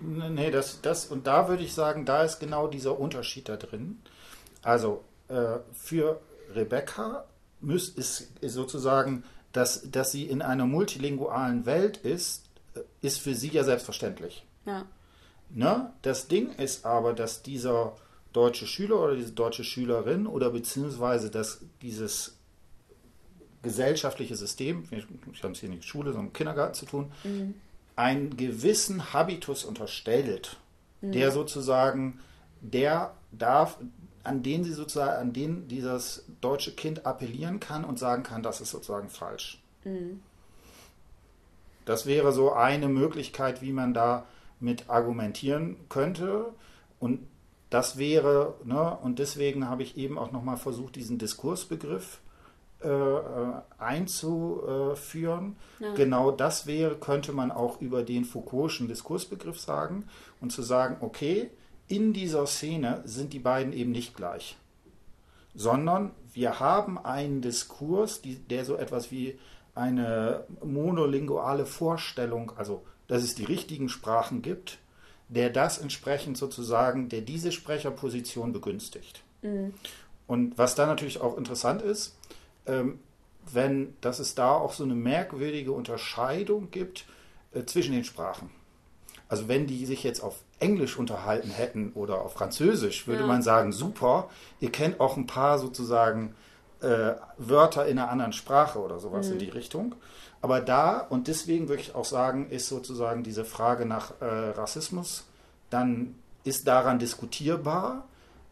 Nee, das, das, und da würde ich sagen, da ist genau dieser Unterschied da drin. Also äh, für Rebecca müß, ist, ist sozusagen, dass, dass sie in einer multilingualen Welt ist, äh, ist für sie ja selbstverständlich. Ja. Ne? Das Ding ist aber, dass dieser deutsche Schüler oder diese deutsche Schülerin oder beziehungsweise dass dieses gesellschaftliche System, wir haben es hier nicht Schule, sondern Kindergarten zu tun, mhm. einen gewissen Habitus unterstellt, mhm. der sozusagen, der darf, an den sie sozusagen, an den dieses deutsche Kind appellieren kann und sagen kann, das ist sozusagen falsch. Mhm. Das wäre so eine Möglichkeit, wie man da mit argumentieren könnte. Und das wäre, ne, und deswegen habe ich eben auch nochmal versucht, diesen Diskursbegriff einzuführen. Ja. Genau das wäre, könnte man auch über den Foucault'schen Diskursbegriff sagen und zu sagen, okay, in dieser Szene sind die beiden eben nicht gleich, sondern wir haben einen Diskurs, die, der so etwas wie eine monolinguale Vorstellung, also dass es die richtigen Sprachen gibt, der das entsprechend sozusagen, der diese Sprecherposition begünstigt. Mhm. Und was da natürlich auch interessant ist, ähm, wenn, dass es da auch so eine merkwürdige Unterscheidung gibt äh, zwischen den Sprachen. Also wenn die sich jetzt auf Englisch unterhalten hätten oder auf Französisch, würde ja. man sagen, super, ihr kennt auch ein paar sozusagen äh, Wörter in einer anderen Sprache oder sowas mhm. in die Richtung. Aber da, und deswegen würde ich auch sagen, ist sozusagen diese Frage nach äh, Rassismus, dann ist daran diskutierbar,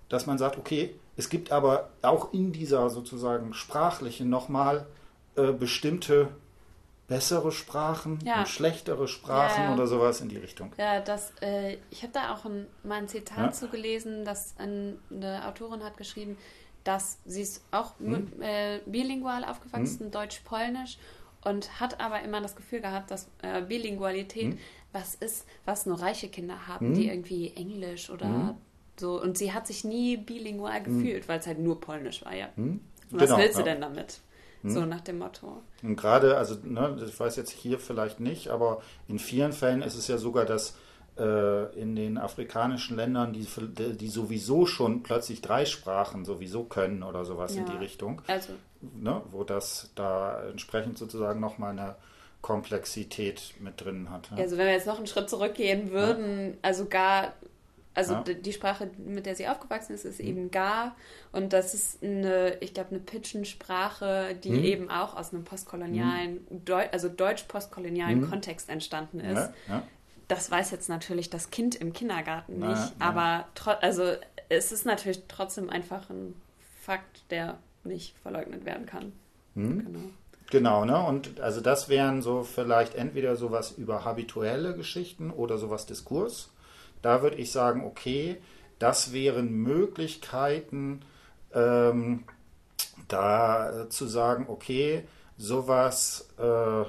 dass man sagt, okay, es gibt aber auch in dieser sozusagen sprachlichen nochmal äh, bestimmte bessere Sprachen ja. und schlechtere Sprachen ja, ja. oder sowas in die Richtung. Ja, das, äh, ich habe da auch ein, mal ein Zitat zu gelesen, dass ein, eine Autorin hat geschrieben, dass sie ist auch hm. äh, bilingual aufgewachsen, hm. Deutsch-Polnisch, und hat aber immer das Gefühl gehabt, dass äh, Bilingualität hm. was ist, was nur reiche Kinder haben, die hm. irgendwie Englisch oder hm. So, und sie hat sich nie bilingual hm. gefühlt, hm. weil es halt nur Polnisch war, ja. Hm. Was genau, willst du ja. denn damit? Hm. So nach dem Motto. Und gerade, also, ne, ich weiß jetzt hier vielleicht nicht, aber in vielen Fällen ist es ja sogar, dass äh, in den afrikanischen Ländern, die, die sowieso schon plötzlich drei Sprachen sowieso können oder sowas ja. in die Richtung. Also. Ne, wo das da entsprechend sozusagen nochmal eine Komplexität mit drin hat. Ja? Also wenn wir jetzt noch einen Schritt zurückgehen würden, ja. also gar also ja. die Sprache, mit der sie aufgewachsen ist, ist mhm. eben Gar. Und das ist eine, ich glaube, eine Pidgin-Sprache, die mhm. eben auch aus einem postkolonialen, mhm. Deu also deutsch-postkolonialen mhm. Kontext entstanden ist. Ja, ja. Das weiß jetzt natürlich das Kind im Kindergarten nicht, aber also es ist natürlich trotzdem einfach ein Fakt, der nicht verleugnet werden kann. Mhm. Genau. Genau, ne? Und also das wären so vielleicht entweder sowas über habituelle Geschichten oder sowas Diskurs. Da würde ich sagen, okay, das wären Möglichkeiten, ähm, da zu sagen, okay, sowas äh,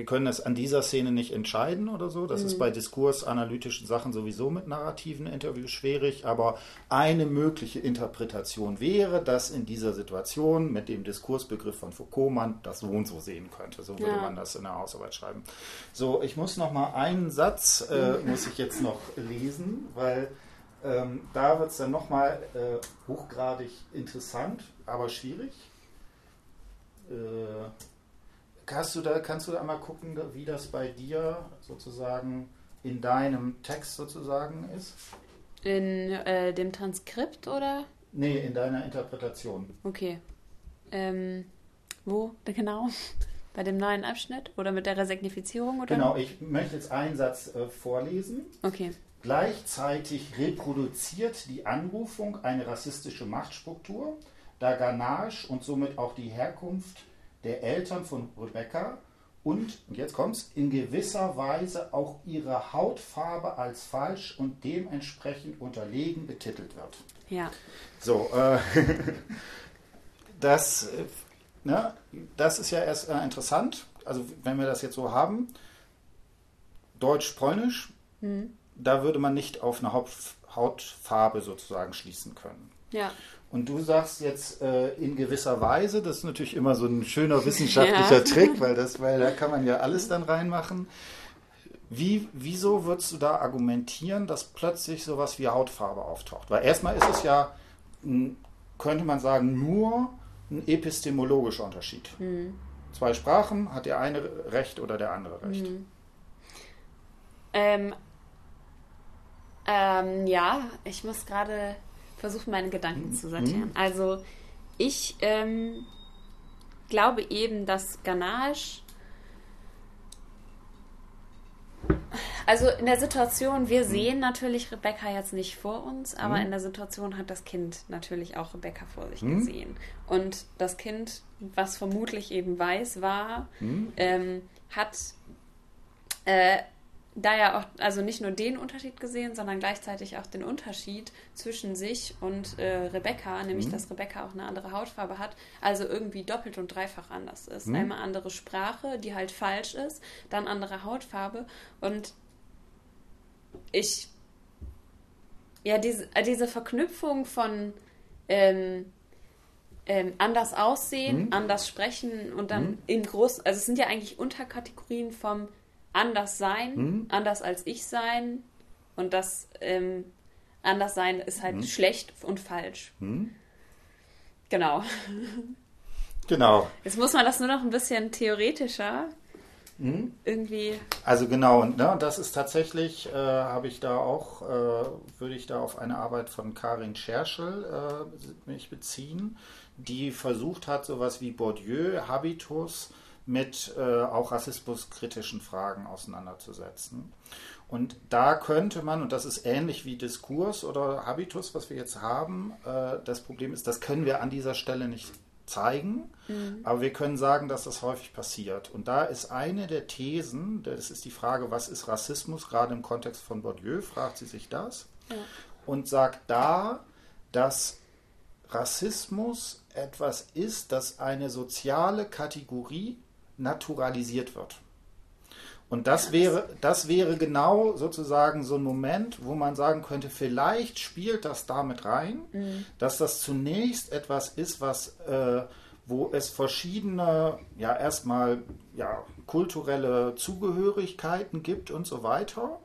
wir können es an dieser Szene nicht entscheiden oder so. Das mhm. ist bei diskursanalytischen Sachen sowieso mit narrativen Interviews schwierig. Aber eine mögliche Interpretation wäre, dass in dieser Situation mit dem Diskursbegriff von Foucault man das so und so sehen könnte. So würde ja. man das in der Hausarbeit schreiben. So, ich muss noch mal einen Satz, äh, mhm. muss ich jetzt noch lesen, weil ähm, da wird es dann noch mal äh, hochgradig interessant, aber schwierig. Äh, Hast du da, kannst du da einmal gucken, wie das bei dir sozusagen in deinem Text sozusagen ist? In äh, dem Transkript oder? Nee, in deiner Interpretation. Okay. Ähm, wo genau? Bei dem neuen Abschnitt oder mit der Resignifizierung? Oder? Genau, ich möchte jetzt einen Satz äh, vorlesen. Okay. Gleichzeitig reproduziert die Anrufung eine rassistische Machtstruktur, da Ganache und somit auch die Herkunft der Eltern von Rebecca und, und jetzt kommt's, in gewisser Weise auch ihre Hautfarbe als falsch und dementsprechend unterlegen betitelt wird. Ja. So, äh, das, äh, ne, das ist ja erst äh, interessant. Also, wenn wir das jetzt so haben, Deutsch-Polnisch, mhm. da würde man nicht auf eine Hautfarbe sozusagen schließen können. Ja. Und du sagst jetzt äh, in gewisser Weise, das ist natürlich immer so ein schöner wissenschaftlicher ja. Trick, weil, das, weil da kann man ja alles dann reinmachen. Wie, wieso würdest du da argumentieren, dass plötzlich sowas wie Hautfarbe auftaucht? Weil erstmal ist es ja, könnte man sagen, nur ein epistemologischer Unterschied. Mhm. Zwei Sprachen, hat der eine Recht oder der andere Recht? Mhm. Ähm, ähm, ja, ich muss gerade versuche meine Gedanken zu sortieren. Mhm. Also ich ähm, glaube eben, dass Ganache also in der Situation, wir mhm. sehen natürlich Rebecca jetzt nicht vor uns, aber mhm. in der Situation hat das Kind natürlich auch Rebecca vor sich mhm. gesehen. Und das Kind, was vermutlich eben weiß war, mhm. ähm, hat äh, da ja auch, also nicht nur den Unterschied gesehen, sondern gleichzeitig auch den Unterschied zwischen sich und äh, Rebecca, nämlich mhm. dass Rebecca auch eine andere Hautfarbe hat, also irgendwie doppelt und dreifach anders ist. Mhm. Einmal andere Sprache, die halt falsch ist, dann andere Hautfarbe und ich, ja, diese, äh, diese Verknüpfung von ähm, ähm, anders aussehen, mhm. anders sprechen und dann mhm. in groß, also es sind ja eigentlich Unterkategorien vom anders sein, hm? anders als ich sein. Und das ähm, anders sein ist halt hm? schlecht und falsch. Hm? Genau. Genau. Jetzt muss man das nur noch ein bisschen theoretischer hm? irgendwie. Also genau, und ne, das ist tatsächlich, äh, habe ich da auch, äh, würde ich da auf eine Arbeit von Karin Scherschel äh, mich beziehen, die versucht hat, sowas wie Bourdieu, Habitus, mit äh, auch rassismuskritischen Fragen auseinanderzusetzen. Und da könnte man, und das ist ähnlich wie Diskurs oder Habitus, was wir jetzt haben, äh, das Problem ist, das können wir an dieser Stelle nicht zeigen, mhm. aber wir können sagen, dass das häufig passiert. Und da ist eine der Thesen, das ist die Frage, was ist Rassismus, gerade im Kontext von Bourdieu, fragt sie sich das ja. und sagt da, dass Rassismus etwas ist, das eine soziale Kategorie naturalisiert wird. Und das wäre, das wäre genau sozusagen so ein Moment, wo man sagen könnte, vielleicht spielt das damit rein, mhm. dass das zunächst etwas ist, was, äh, wo es verschiedene, ja, erstmal, ja, kulturelle Zugehörigkeiten gibt und so weiter,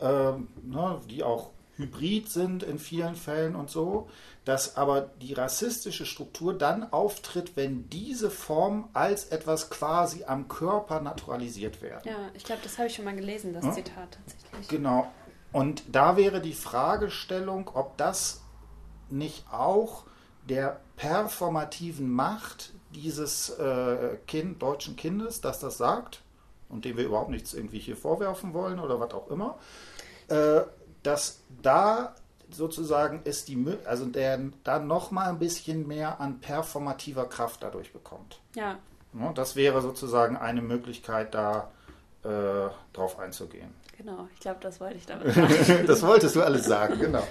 äh, ne, die auch hybrid sind in vielen Fällen und so, dass aber die rassistische Struktur dann auftritt, wenn diese Formen als etwas quasi am Körper naturalisiert werden. Ja, ich glaube, das habe ich schon mal gelesen, das ja? Zitat tatsächlich. Genau. Und da wäre die Fragestellung, ob das nicht auch der performativen Macht dieses äh, kind, deutschen Kindes, das das sagt, und dem wir überhaupt nichts irgendwie hier vorwerfen wollen oder was auch immer, äh, dass da sozusagen ist die, also der dann noch mal ein bisschen mehr an performativer Kraft dadurch bekommt. Ja. ja das wäre sozusagen eine Möglichkeit, da äh, drauf einzugehen. Genau, ich glaube, das wollte ich damit sagen. das wolltest du alles sagen, genau.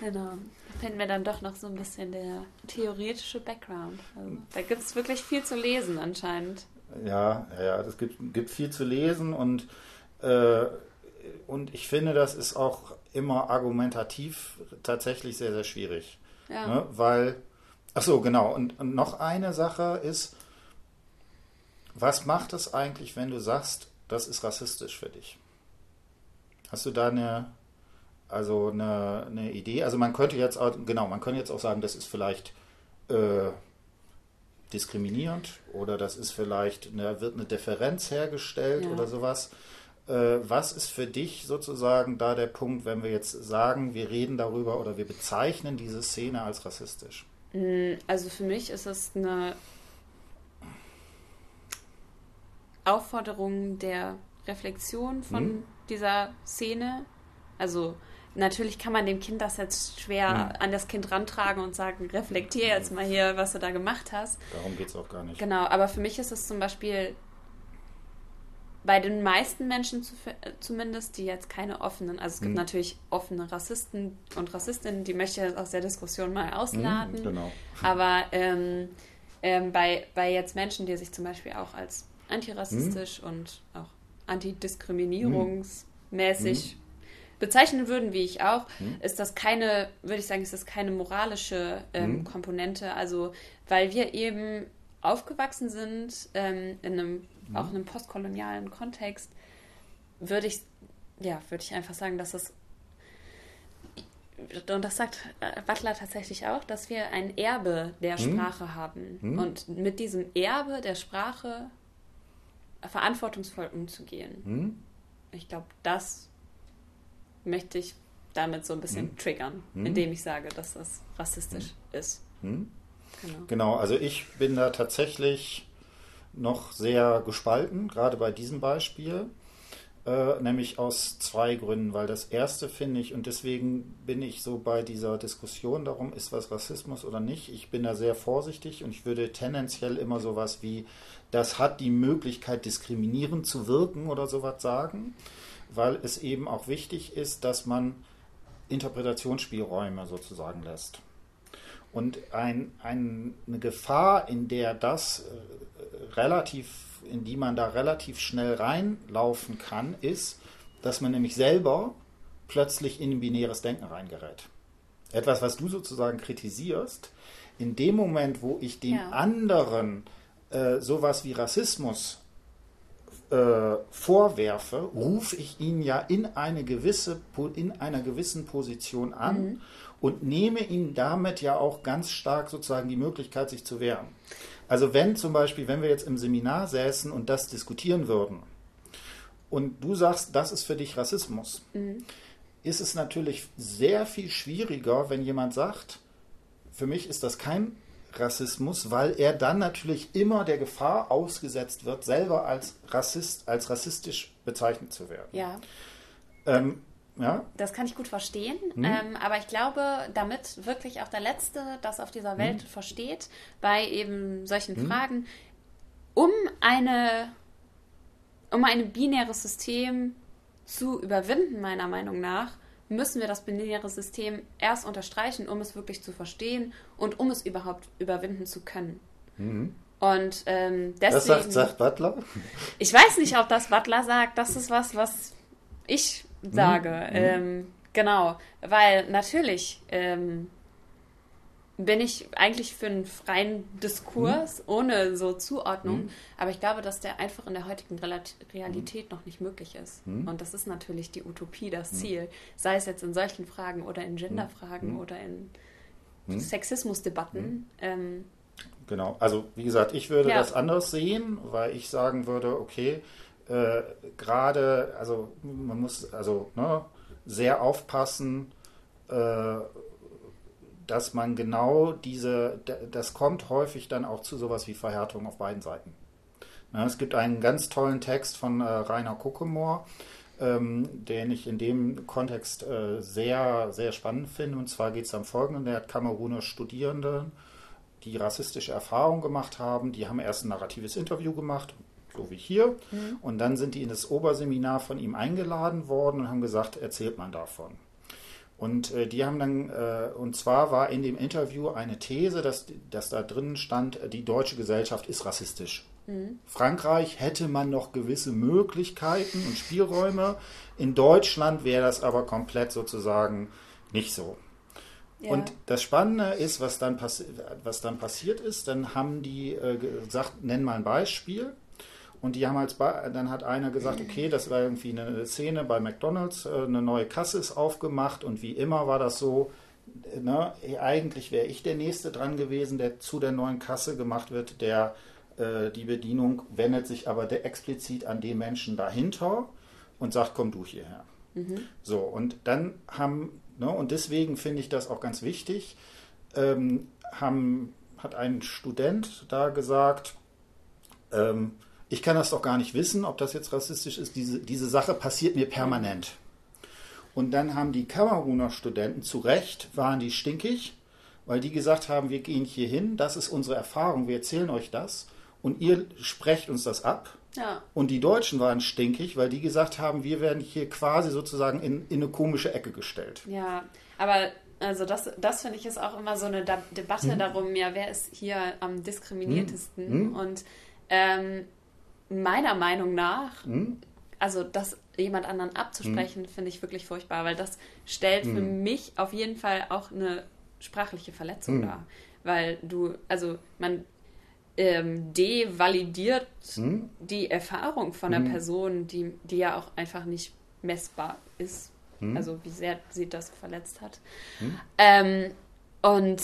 Genau. Da fehlt mir dann doch noch so ein bisschen der theoretische Background. Also, da gibt es wirklich viel zu lesen anscheinend. Ja, ja, es gibt, gibt viel zu lesen und, äh, und ich finde, das ist auch immer argumentativ tatsächlich sehr, sehr schwierig. Ja. Ne? Weil, ach so, genau. Und, und noch eine Sache ist, was macht es eigentlich, wenn du sagst, das ist rassistisch für dich? Hast du da eine, also eine, eine Idee? Also man könnte jetzt auch, genau, man könnte jetzt auch sagen, das ist vielleicht äh, diskriminierend oder das ist vielleicht, eine, wird eine Differenz hergestellt Ja. oder sowas. Äh, was ist für dich sozusagen da der Punkt, wenn wir jetzt sagen, wir reden darüber oder wir bezeichnen diese Szene als rassistisch? Mm, Also für mich ist es eine Aufforderung der Reflexion von Hm. dieser Szene. Also natürlich kann man dem Kind das jetzt schwer Hm. an das Kind rantragen und sagen, reflektier jetzt mal hier, was du da gemacht hast. Darum geht es auch gar nicht. Genau, aber für mich ist es zum Beispiel bei den meisten Menschen zu, äh, zumindest, die jetzt keine offenen, also es gibt Hm. natürlich offene Rassisten und Rassistinnen, die möchte ich aus der Diskussion mal ausladen. Hm, genau. Aber ähm, ähm, bei, bei jetzt Menschen, die sich zum Beispiel auch als antirassistisch und auch antidiskriminierungsmäßig bezeichnen würden, wie ich auch, ist das keine, würde ich sagen, ist das keine moralische ähm, Mhm. Komponente. Also, weil wir eben aufgewachsen sind ähm, in einem, Mhm. auch in einem postkolonialen Kontext, würde ich, ja, würde ich einfach sagen, dass das und das sagt Butler tatsächlich auch, dass wir ein Erbe der Hm. Sprache haben. Hm. Und mit diesem Erbe der Sprache verantwortungsvoll umzugehen. Hm? Ich glaube, das möchte ich damit so ein bisschen Hm. triggern, Hm. indem ich sage, dass das rassistisch ist. Genau. Genau, also ich bin da tatsächlich noch sehr gespalten, gerade bei diesem Beispiel, äh, nämlich aus zwei Gründen, weil das erste finde ich, und deswegen bin ich so bei dieser Diskussion darum, ist was Rassismus oder nicht, ich bin da sehr vorsichtig und ich würde tendenziell immer sowas wie, das hat die Möglichkeit, diskriminierend zu wirken oder sowas sagen, weil es eben auch wichtig ist, dass man Interpretationsspielräume sozusagen lässt. Und ein, ein, eine Gefahr, in der das äh, relativ, in die man da relativ schnell reinlaufen kann, ist, dass man nämlich selber plötzlich in ein binäres Denken reingerät. Etwas, was du sozusagen kritisierst, in dem Moment, wo ich den Ja. anderen äh, sowas wie Rassismus äh, vorwerfe, rufe ich ihn ja in eine gewisse in einer gewissen Position an und nehme ihm damit ja auch ganz stark sozusagen die Möglichkeit, sich zu wehren. Also wenn zum Beispiel, wenn wir jetzt im Seminar säßen und das diskutieren würden und du sagst, das ist für dich Rassismus, ist es natürlich sehr viel schwieriger, wenn jemand sagt, für mich ist das kein Rassismus, weil er dann natürlich immer der Gefahr ausgesetzt wird, selber als Rassist, als rassistisch bezeichnet zu werden. Ja, Ähm, ja, das kann ich gut verstehen. Hm? Ähm, aber ich glaube, damit wirklich auch der Letzte das auf dieser Hm? Welt versteht, bei eben solchen Fragen, um eine, um ein binäres System zu überwinden, meiner Meinung nach, müssen wir das binäre System erst unterstreichen, um es wirklich zu verstehen und um es überhaupt überwinden zu können. Und ähm, deswegen. das sagt, sagt Butler. Ich weiß nicht, ob das Butler sagt. Das ist was, was ich sage. Ähm, genau. Weil natürlich ähm, bin ich eigentlich für einen freien Diskurs ohne so Zuordnung. Aber ich glaube, dass der einfach in der heutigen Realität noch nicht möglich ist. Und das ist natürlich die Utopie, das Ziel. Sei es jetzt in solchen Fragen oder in Genderfragen oder in Sexismusdebatten. Ähm, Genau, also wie gesagt, ich würde Ja. das anders sehen, weil ich sagen würde, okay, äh, gerade, also man muss also ne, sehr aufpassen, äh, dass man genau diese, das kommt häufig dann auch zu sowas wie Verhärtung auf beiden Seiten. Na, es gibt einen ganz tollen Text von äh, Rainer Kuckemore, ähm, den ich in dem Kontext äh, sehr, sehr spannend finde. Und zwar geht es am Folgenden. Der hat Kameruner Studierende, die rassistische Erfahrungen gemacht haben. Die haben erst ein narratives Interview gemacht, so wie hier. Mhm. Und dann sind die in das Oberseminar von ihm eingeladen worden und haben gesagt, erzählt man davon. Und äh, die haben dann, äh, und zwar war in dem Interview eine These, dass, dass da drin stand, die deutsche Gesellschaft ist rassistisch. Mhm. Frankreich hätte man noch gewisse Möglichkeiten und Spielräume. In Deutschland wäre das aber komplett sozusagen nicht so. Ja. Und das Spannende ist, was dann, was dann passiert ist, dann haben die äh, gesagt, nenn mal ein Beispiel. Und die haben als dann hat einer gesagt, okay, das war irgendwie eine Szene bei McDonalds, äh, eine neue Kasse ist aufgemacht und wie immer war das so, ne, eigentlich wäre ich der Nächste dran gewesen, der zu der neuen Kasse gemacht wird, der äh, die Bedienung wendet sich aber der explizit an den Menschen dahinter und sagt, komm du hierher. Mhm. So, und dann haben, ne, und deswegen finde ich das auch ganz wichtig, ähm, haben, hat ein Student da gesagt, ähm, ich kann das doch gar nicht wissen, ob das jetzt rassistisch ist. Diese, diese Sache passiert mir permanent. Und dann haben die Kameruner Studenten zu Recht, waren die stinkig, weil die gesagt haben, wir gehen hier hin, das ist unsere Erfahrung, wir erzählen euch das und ihr sprecht uns das ab. Ja. Und die Deutschen waren stinkig, weil die gesagt haben, wir werden hier quasi sozusagen in, in eine komische Ecke gestellt. Ja, aber also das, das finde ich ist auch immer so eine Debatte mhm. darum, ja, wer ist hier am diskriminiertesten? Mhm. Und ähm, meiner Meinung nach, mhm. also das jemand anderen abzusprechen, mhm. finde ich wirklich furchtbar, weil das stellt mhm. für mich auf jeden Fall auch eine sprachliche Verletzung mhm. dar. Weil du, also man ähm, devalidiert mhm. die Erfahrung von einer mhm. Person, die, die ja auch einfach nicht messbar ist. Also wie sehr sie das verletzt hat. Ähm, und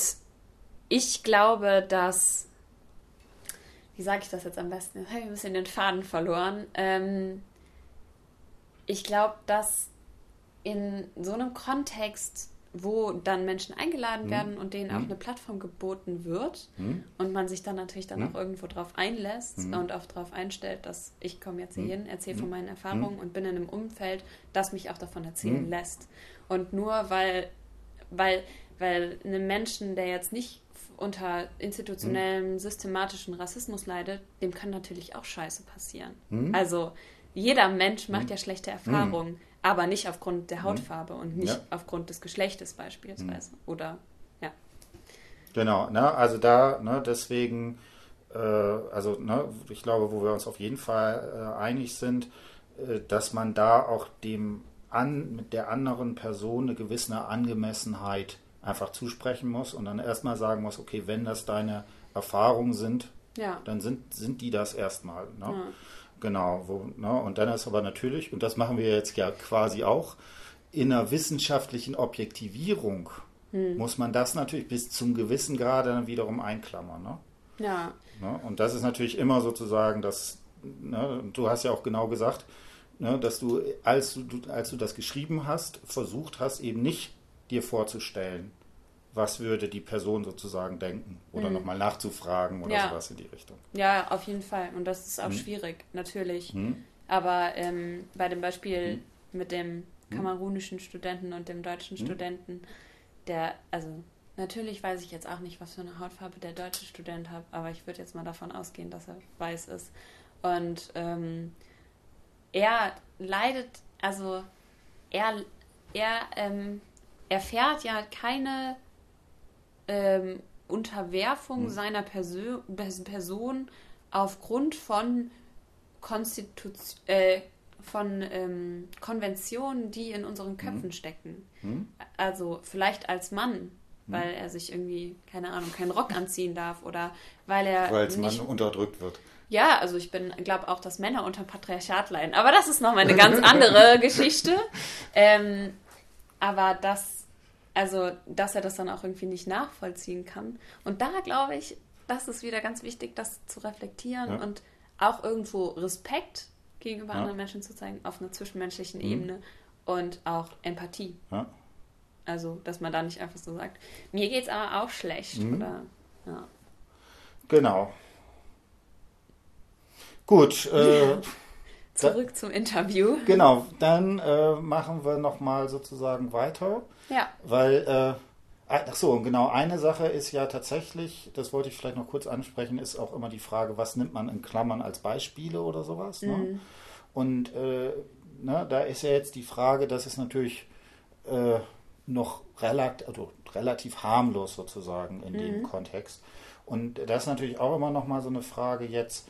ich glaube, dass wie sage ich das jetzt am besten? Jetzt habe ich ein bisschen den Faden verloren. Ähm, ich glaube, dass in so einem Kontext, wo dann Menschen eingeladen mhm. werden und denen mhm. auch eine Plattform geboten wird mhm. und man sich dann natürlich dann mhm. auch irgendwo drauf einlässt mhm. und auch darauf einstellt, dass ich komme jetzt hier mhm. hin, erzähle von meinen Erfahrungen und bin in einem Umfeld, das mich auch davon erzählen lässt. Und nur weil, weil, weil einem Menschen, der jetzt nicht unter institutionellem, mhm. systematischen Rassismus leidet, dem kann natürlich auch Scheiße passieren. Mhm. Also jeder Mensch macht mhm. ja schlechte Erfahrungen, mhm. aber nicht aufgrund der mhm. Hautfarbe und nicht ja. aufgrund des Geschlechtes beispielsweise. Mhm. Oder ja. Genau, ne, also da, ne, deswegen, äh, also ne, ich glaube, wo wir uns auf jeden Fall äh, einig sind, äh, dass man da auch dem an, mit der anderen Person eine gewisse Angemessenheit einfach zusprechen muss und dann erstmal sagen muss, okay, wenn das deine Erfahrungen sind, ja. dann sind, sind die das erstmal. Ne? Ja. Genau, wo, ne? und dann ist aber natürlich, und das machen wir jetzt ja quasi auch, in einer wissenschaftlichen Objektivierung hm. muss man das natürlich bis zum gewissen Grade dann wiederum einklammern. Ne? Ja. Ne? Und das ist natürlich immer sozusagen das, ne? du hast ja auch genau gesagt, ne, dass du als, du, als du das geschrieben hast, versucht hast, eben nicht dir vorzustellen, was würde die Person sozusagen denken oder mhm. nochmal nachzufragen oder ja. sowas in die Richtung. Ja, auf jeden Fall. Und das ist auch mhm. schwierig, natürlich. Mhm. Aber ähm, bei dem Beispiel mhm. mit dem mhm. kamerunischen Studenten und dem deutschen mhm. Studenten, der, also natürlich weiß ich jetzt auch nicht, was für eine Hautfarbe der deutsche Student hat, aber ich würde jetzt mal davon ausgehen, dass er weiß ist. Und ähm, er leidet, also er, er ähm, erfährt ja keine ähm, Unterwerfung hm. seiner Persö Person aufgrund von Konstitution, äh, von ähm, Konventionen, die in unseren Köpfen hm. stecken. Hm. Also vielleicht als Mann, hm. weil er sich irgendwie, keine Ahnung, keinen Rock anziehen darf oder weil er. Weil als Mann unterdrückt wird. Ja, also ich bin, glaube auch, dass Männer unter Patriarchat leiden. Aber das ist nochmal eine ganz andere Geschichte. Ähm, aber das also, dass er das dann auch irgendwie nicht nachvollziehen kann. Und da glaube ich, das ist wieder ganz wichtig, das zu reflektieren ja. und auch irgendwo Respekt gegenüber ja. anderen Menschen zu zeigen, auf einer zwischenmenschlichen mhm. Ebene und auch Empathie. Ja. Also, dass man da nicht einfach so sagt, mir geht es aber auch schlecht. Mhm. Oder, ja. Genau. Gut. Äh, zurück da, zum Interview. Genau, dann äh, machen wir nochmal sozusagen weiter. Ja. Weil, äh, ach so, genau, eine Sache ist ja tatsächlich, das wollte ich vielleicht noch kurz ansprechen, ist auch immer die Frage, was nimmt man in Klammern als Beispiele oder sowas. Ne? Mhm. Und äh, ne, da ist ja jetzt die Frage, dass es natürlich äh, noch relativ, also relativ harmlos sozusagen in mhm. dem Kontext. Und das ist natürlich auch immer noch mal so eine Frage jetzt,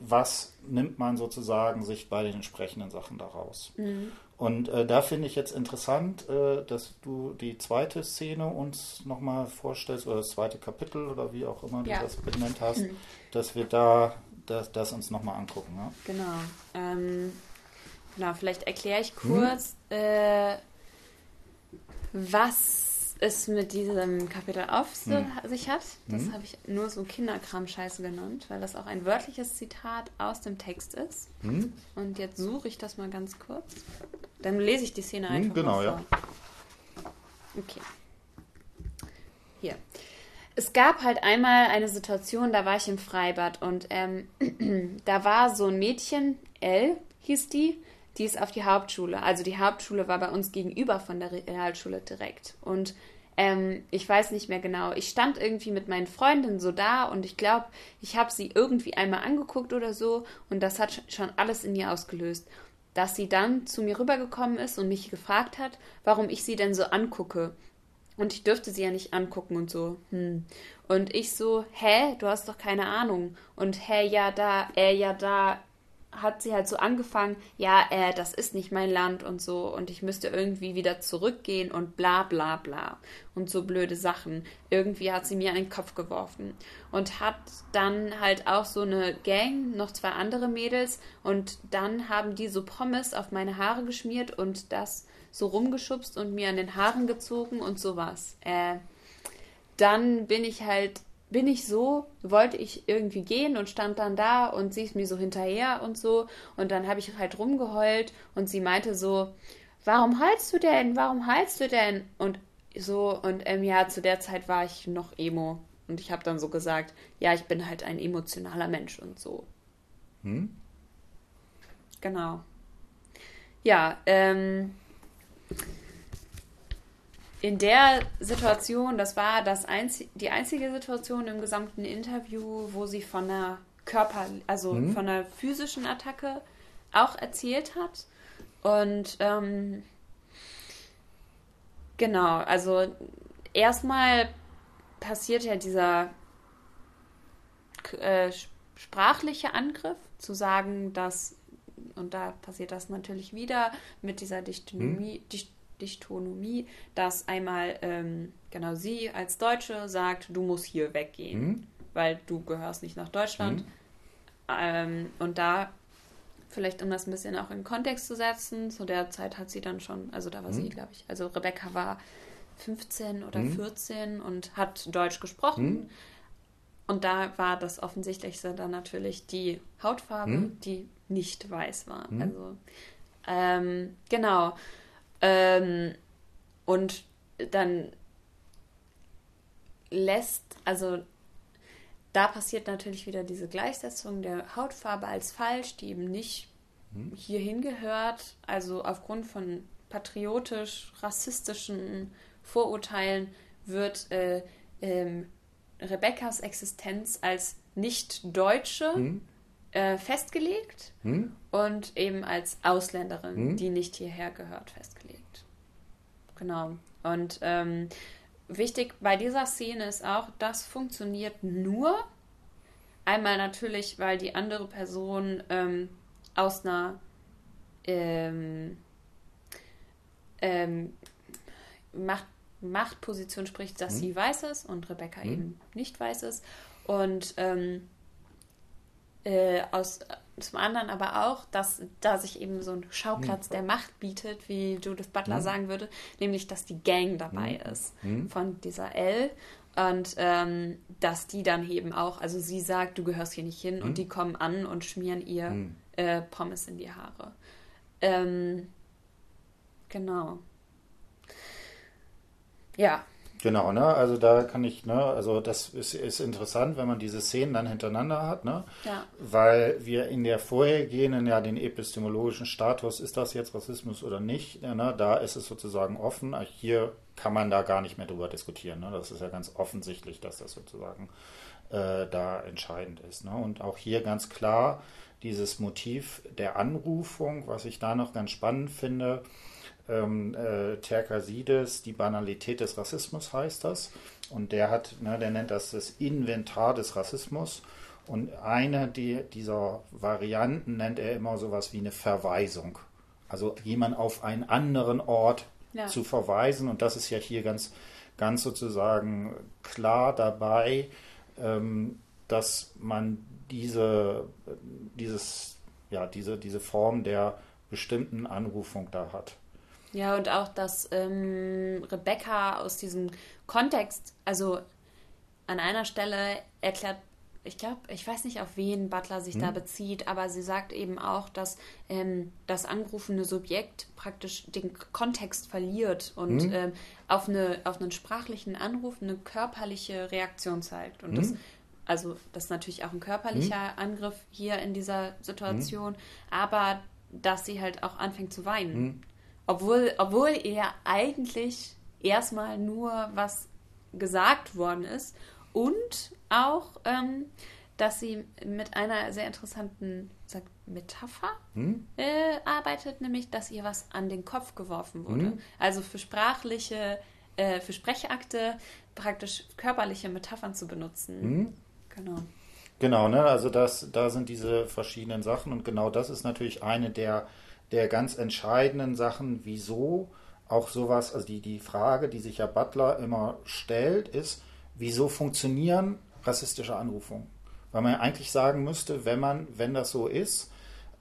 was nimmt man sozusagen sich bei den entsprechenden Sachen daraus? Mhm. Und äh, da finde ich jetzt interessant, äh, dass du die zweite Szene uns nochmal vorstellst, oder das zweite Kapitel oder wie auch immer ja. du das benannt hast, mhm. dass wir da das, das uns nochmal angucken. Ja? Genau. Ähm, genau, vielleicht erkläre ich kurz, mhm. äh, was es mit diesem Kapitel auf hm. sich hat. Das hm. habe ich nur so Kinderkram-Scheiße genannt, weil das auch ein wörtliches Zitat aus dem Text ist. Hm. Und jetzt suche ich das mal ganz kurz. Dann lese ich die Szene hm, einfach genau. Ja. Okay. Hier. Es gab halt einmal eine Situation, da war ich im Freibad und ähm, da war so ein Mädchen, Elle hieß die, die ist auf die Hauptschule. Also die Hauptschule war bei uns gegenüber von der Realschule direkt. Und ähm, ich weiß nicht mehr genau. Ich stand irgendwie mit meinen Freundinnen so da und ich glaube, ich habe sie irgendwie einmal angeguckt oder so und das hat schon alles in ihr ausgelöst. Dass sie dann zu mir rübergekommen ist und mich gefragt hat, warum ich sie denn so angucke. Und ich dürfte sie ja nicht angucken und so. Hm. Und ich so, hä, du hast doch keine Ahnung. Und hä, ja, da, äh, ja, da, hat sie halt so angefangen, ja, äh, das ist nicht mein Land und so und ich müsste irgendwie wieder zurückgehen und bla bla bla und so blöde Sachen. Irgendwie hat sie mir einen Kopf geworfen und hat dann halt auch so eine Gang, noch zwei andere Mädels und dann haben die so Pommes auf meine Haare geschmiert und das so rumgeschubst und mir an den Haaren gezogen und sowas. Äh, dann bin ich halt bin ich so, wollte ich irgendwie gehen und stand dann da und sie ist mir so hinterher und so. Und dann habe ich halt rumgeheult und sie meinte so, warum heulst du denn? Warum heulst du denn? Und so, und ähm, ja, zu der Zeit war ich noch Emo. Und ich habe dann so gesagt, ja, ich bin halt ein emotionaler Mensch und so. Hm? Genau. Ja, ähm, in der Situation, das war das einzi die einzige Situation im gesamten Interview, wo sie von einer Körper, also mhm. von einer physischen Attacke auch erzählt hat. Und ähm, genau, also erstmal passiert ja dieser äh, sprachliche Angriff, zu sagen, dass, und da passiert das natürlich wieder mit dieser Dichtonomie, mhm. Dicht Dichtonomie, dass einmal ähm, genau sie als Deutsche sagt, du musst hier weggehen, mhm. weil du gehörst nicht nach Deutschland. Mhm. Ähm, und da vielleicht um das ein bisschen auch in Kontext zu setzen, zu der Zeit hat sie dann schon, also da war mhm. sie, glaube ich, also Rebecca war 15 oder 14 mhm. und hat Deutsch gesprochen. Mhm. Und da war das Offensichtlichste dann natürlich die Hautfarbe, die nicht weiß war. Also ähm, genau. Ähm, und dann lässt, also da passiert natürlich wieder diese Gleichsetzung der Hautfarbe als falsch, die eben nicht mhm. hierhin gehört. Also aufgrund von patriotisch-rassistischen Vorurteilen wird äh, ähm, Rebekkas Existenz als Nicht-Deutsche mhm. Äh, festgelegt mhm. und eben als Ausländerin, mhm. die nicht hierher gehört, festgelegt. Genau. Und ähm, wichtig bei dieser Szene ist auch, das funktioniert nur einmal natürlich, weil die andere Person ähm, aus einer ähm, ähm, Macht, Machtposition spricht, dass mhm. sie weiß ist und Rebecca mhm. eben nicht weiß ist. Und ähm, äh, aus zum anderen aber auch, dass da sich eben so ein Schauplatz mhm. der Macht bietet, wie Judith Butler mhm. sagen würde, nämlich dass die Gang dabei mhm. ist hm. von dieser L und ähm, dass die dann eben auch, also sie sagt, du gehörst hier nicht hin und hm. die kommen an und schmieren ihr hm. äh, Pommes in die Haare. Ähm, genau. Ja, Genau, ne? Also da kann ich, ne, also das ist, ist interessant, wenn man diese Szenen dann hintereinander hat, ne? Ja. Weil wir in der vorhergehenden, ja, den epistemologischen Status, ist das jetzt Rassismus oder nicht, ne? Da ist es sozusagen offen. Hier kann man da gar nicht mehr drüber diskutieren. Ne? Das ist ja ganz offensichtlich, dass das sozusagen äh, da entscheidend ist. Ne? Und auch hier ganz klar dieses Motiv der Anrufung, was ich da noch ganz spannend finde, ähm, äh, Terkasides, die Banalität des Rassismus heißt das. Und der hat, ne, der nennt das das Inventar des Rassismus. Und eine die, dieser Varianten nennt er immer sowas wie eine Verweisung. Also jemand auf einen anderen Ort ja. zu verweisen. Und das ist ja hier ganz, ganz sozusagen klar dabei, ähm, dass man diese, dieses, ja, diese, diese Form der bestimmten Anrufung da hat. Ja, und auch, dass ähm, Rebecca aus diesem Kontext, also an einer Stelle erklärt, ich glaube, ich weiß nicht, auf wen Butler sich hm. da bezieht, aber sie sagt eben auch, dass ähm, das angerufene Subjekt praktisch den Kontext verliert und hm. ähm, auf, eine, auf einen sprachlichen Anruf eine körperliche Reaktion zeigt. Und hm. das also das ist natürlich auch ein körperlicher hm. Angriff hier in dieser Situation, hm. aber dass sie halt auch anfängt zu weinen. Hm. Obwohl, obwohl ihr eigentlich erstmal nur was gesagt worden ist und auch, ähm, dass sie mit einer sehr interessanten sagt, Metapher hm? äh, arbeitet, nämlich, dass ihr was an den Kopf geworfen wurde. Hm? Also für sprachliche, äh, für Sprechakte praktisch körperliche Metaphern zu benutzen. Hm? Genau. Genau, ne? also das, da sind diese verschiedenen Sachen und genau das ist natürlich eine der der ganz entscheidenden Sachen, wieso auch sowas, also die, die Frage, die sich ja Butler immer stellt, ist, wieso funktionieren rassistische Anrufungen? Weil man ja eigentlich sagen müsste, wenn man, wenn das so ist,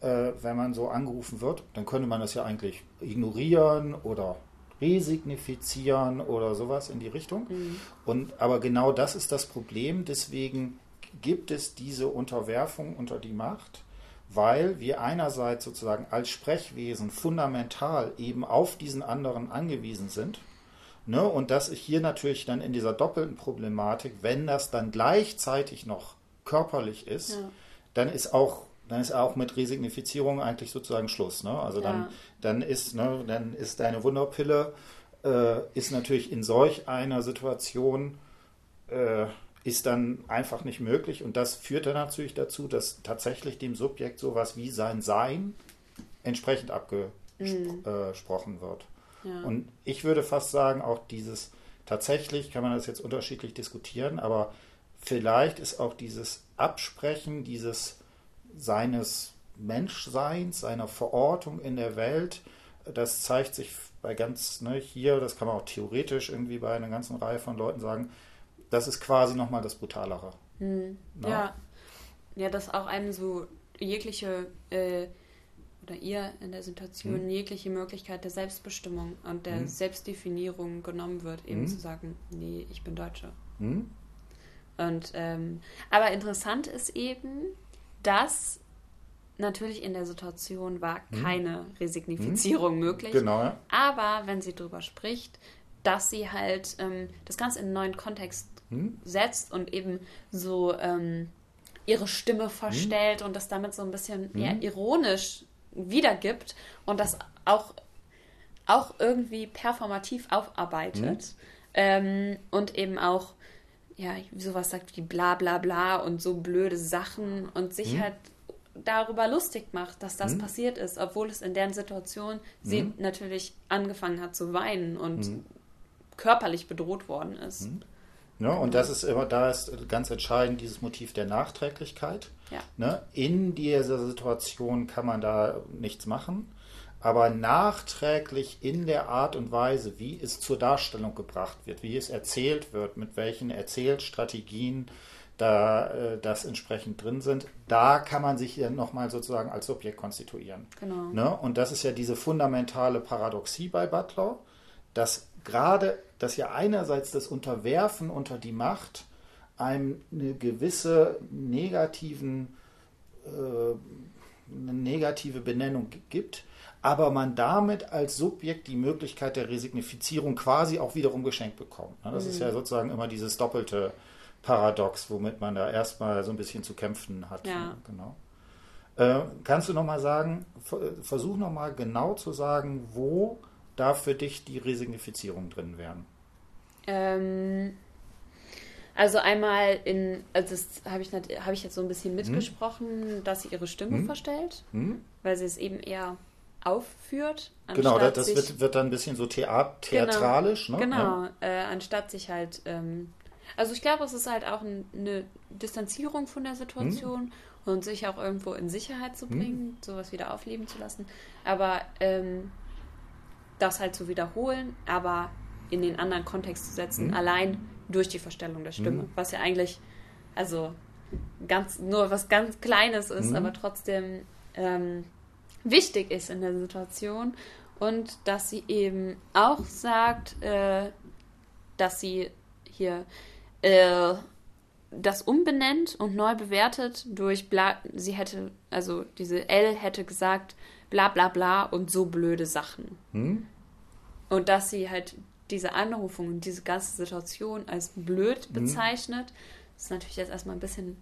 äh, wenn man so angerufen wird, dann könnte man das ja eigentlich ignorieren oder resignifizieren oder sowas in die Richtung. Mhm. Und aber genau das ist das Problem. Deswegen gibt es diese Unterwerfung unter die Macht weil wir einerseits sozusagen als Sprechwesen fundamental eben auf diesen anderen angewiesen sind. Ne? Und das ist hier natürlich dann in dieser doppelten Problematik, wenn das dann gleichzeitig noch körperlich ist, ja. dann ist auch dann ist auch mit Resignifizierung eigentlich sozusagen Schluss. Ne? Also ja. dann, dann ist, ne, dann ist deine Wunderpille äh, ist natürlich in solch einer Situation äh, ist dann einfach nicht möglich. Und das führt dann natürlich dazu, dass tatsächlich dem Subjekt sowas wie sein Sein entsprechend abgesprochen mhm. wird. Ja. Und ich würde fast sagen, auch dieses, tatsächlich kann man das jetzt unterschiedlich diskutieren, aber vielleicht ist auch dieses Absprechen dieses seines Menschseins, seiner Verortung in der Welt, das zeigt sich bei ganz, ne, hier, das kann man auch theoretisch irgendwie bei einer ganzen Reihe von Leuten sagen, das ist quasi nochmal das Brutalere. Hm. Ja. ja, dass auch einem so jegliche äh, oder ihr in der Situation hm. jegliche Möglichkeit der Selbstbestimmung und der hm. Selbstdefinierung genommen wird, eben hm. zu sagen, nee, ich bin Deutsche. Hm. Und ähm, aber interessant ist eben, dass natürlich in der Situation war hm. keine Resignifizierung möglich. Genau. Ja. Aber wenn sie darüber spricht, dass sie halt ähm, das Ganze in einen neuen Kontext hm? setzt und eben so ähm, ihre Stimme verstellt hm? und das damit so ein bisschen hm? eher ironisch wiedergibt und das auch, auch irgendwie performativ aufarbeitet hm? ähm, und eben auch ja, sowas sagt wie bla bla bla und so blöde Sachen und sich hm? halt darüber lustig macht, dass das hm? passiert ist, obwohl es in deren Situation sie hm? natürlich angefangen hat zu weinen und hm? körperlich bedroht worden ist. Ne? Und das ist immer, da ist ganz entscheidend dieses Motiv der Nachträglichkeit. Ja. Ne? In dieser Situation kann man da nichts machen, aber nachträglich in der Art und Weise, wie es zur Darstellung gebracht wird, wie es erzählt wird, mit welchen Erzählstrategien da äh, das entsprechend drin sind, da kann man sich dann nochmal sozusagen als Subjekt konstituieren. Genau. Ne? Und das ist ja diese fundamentale Paradoxie bei Butler, dass gerade, dass ja einerseits das Unterwerfen unter die Macht einem eine gewisse negativen, äh, eine negative Benennung gibt, aber man damit als Subjekt die Möglichkeit der Resignifizierung quasi auch wiederum geschenkt bekommt. Ne? Das mhm. ist ja sozusagen immer dieses doppelte Paradox, womit man da erstmal so ein bisschen zu kämpfen hat. Ja. Genau. Äh, kannst du nochmal sagen, versuch nochmal genau zu sagen, wo da für dich die Resignifizierung drin wären? Ähm, also einmal in, also das habe ich, hab ich jetzt so ein bisschen hm? mitgesprochen, hm. dass sie ihre Stimme hm. verstellt, hm. weil sie es eben eher aufführt. Genau, das sich, wird, wird dann ein bisschen so theat theatralisch. Genau, ne? genau ja. äh, anstatt sich halt, ähm, also ich glaube, es ist halt auch ein, eine Distanzierung von der Situation hm. und sich auch irgendwo in Sicherheit zu hm. bringen, sowas wieder aufleben zu lassen. Aber ähm, das halt zu wiederholen, aber in den anderen Kontext zu setzen, mhm. allein durch die Verstellung der Stimme, mhm. was ja eigentlich, also ganz nur was ganz Kleines ist, mhm. aber trotzdem ähm, wichtig ist in der Situation und dass sie eben auch sagt, äh, dass sie hier äh, das umbenennt und neu bewertet durch bla, sie hätte, also diese L hätte gesagt, bla bla bla und so blöde Sachen. Hm? Und dass sie halt diese Anrufung und diese ganze Situation als blöd mhm. bezeichnet, mhm. ist natürlich jetzt erstmal ein bisschen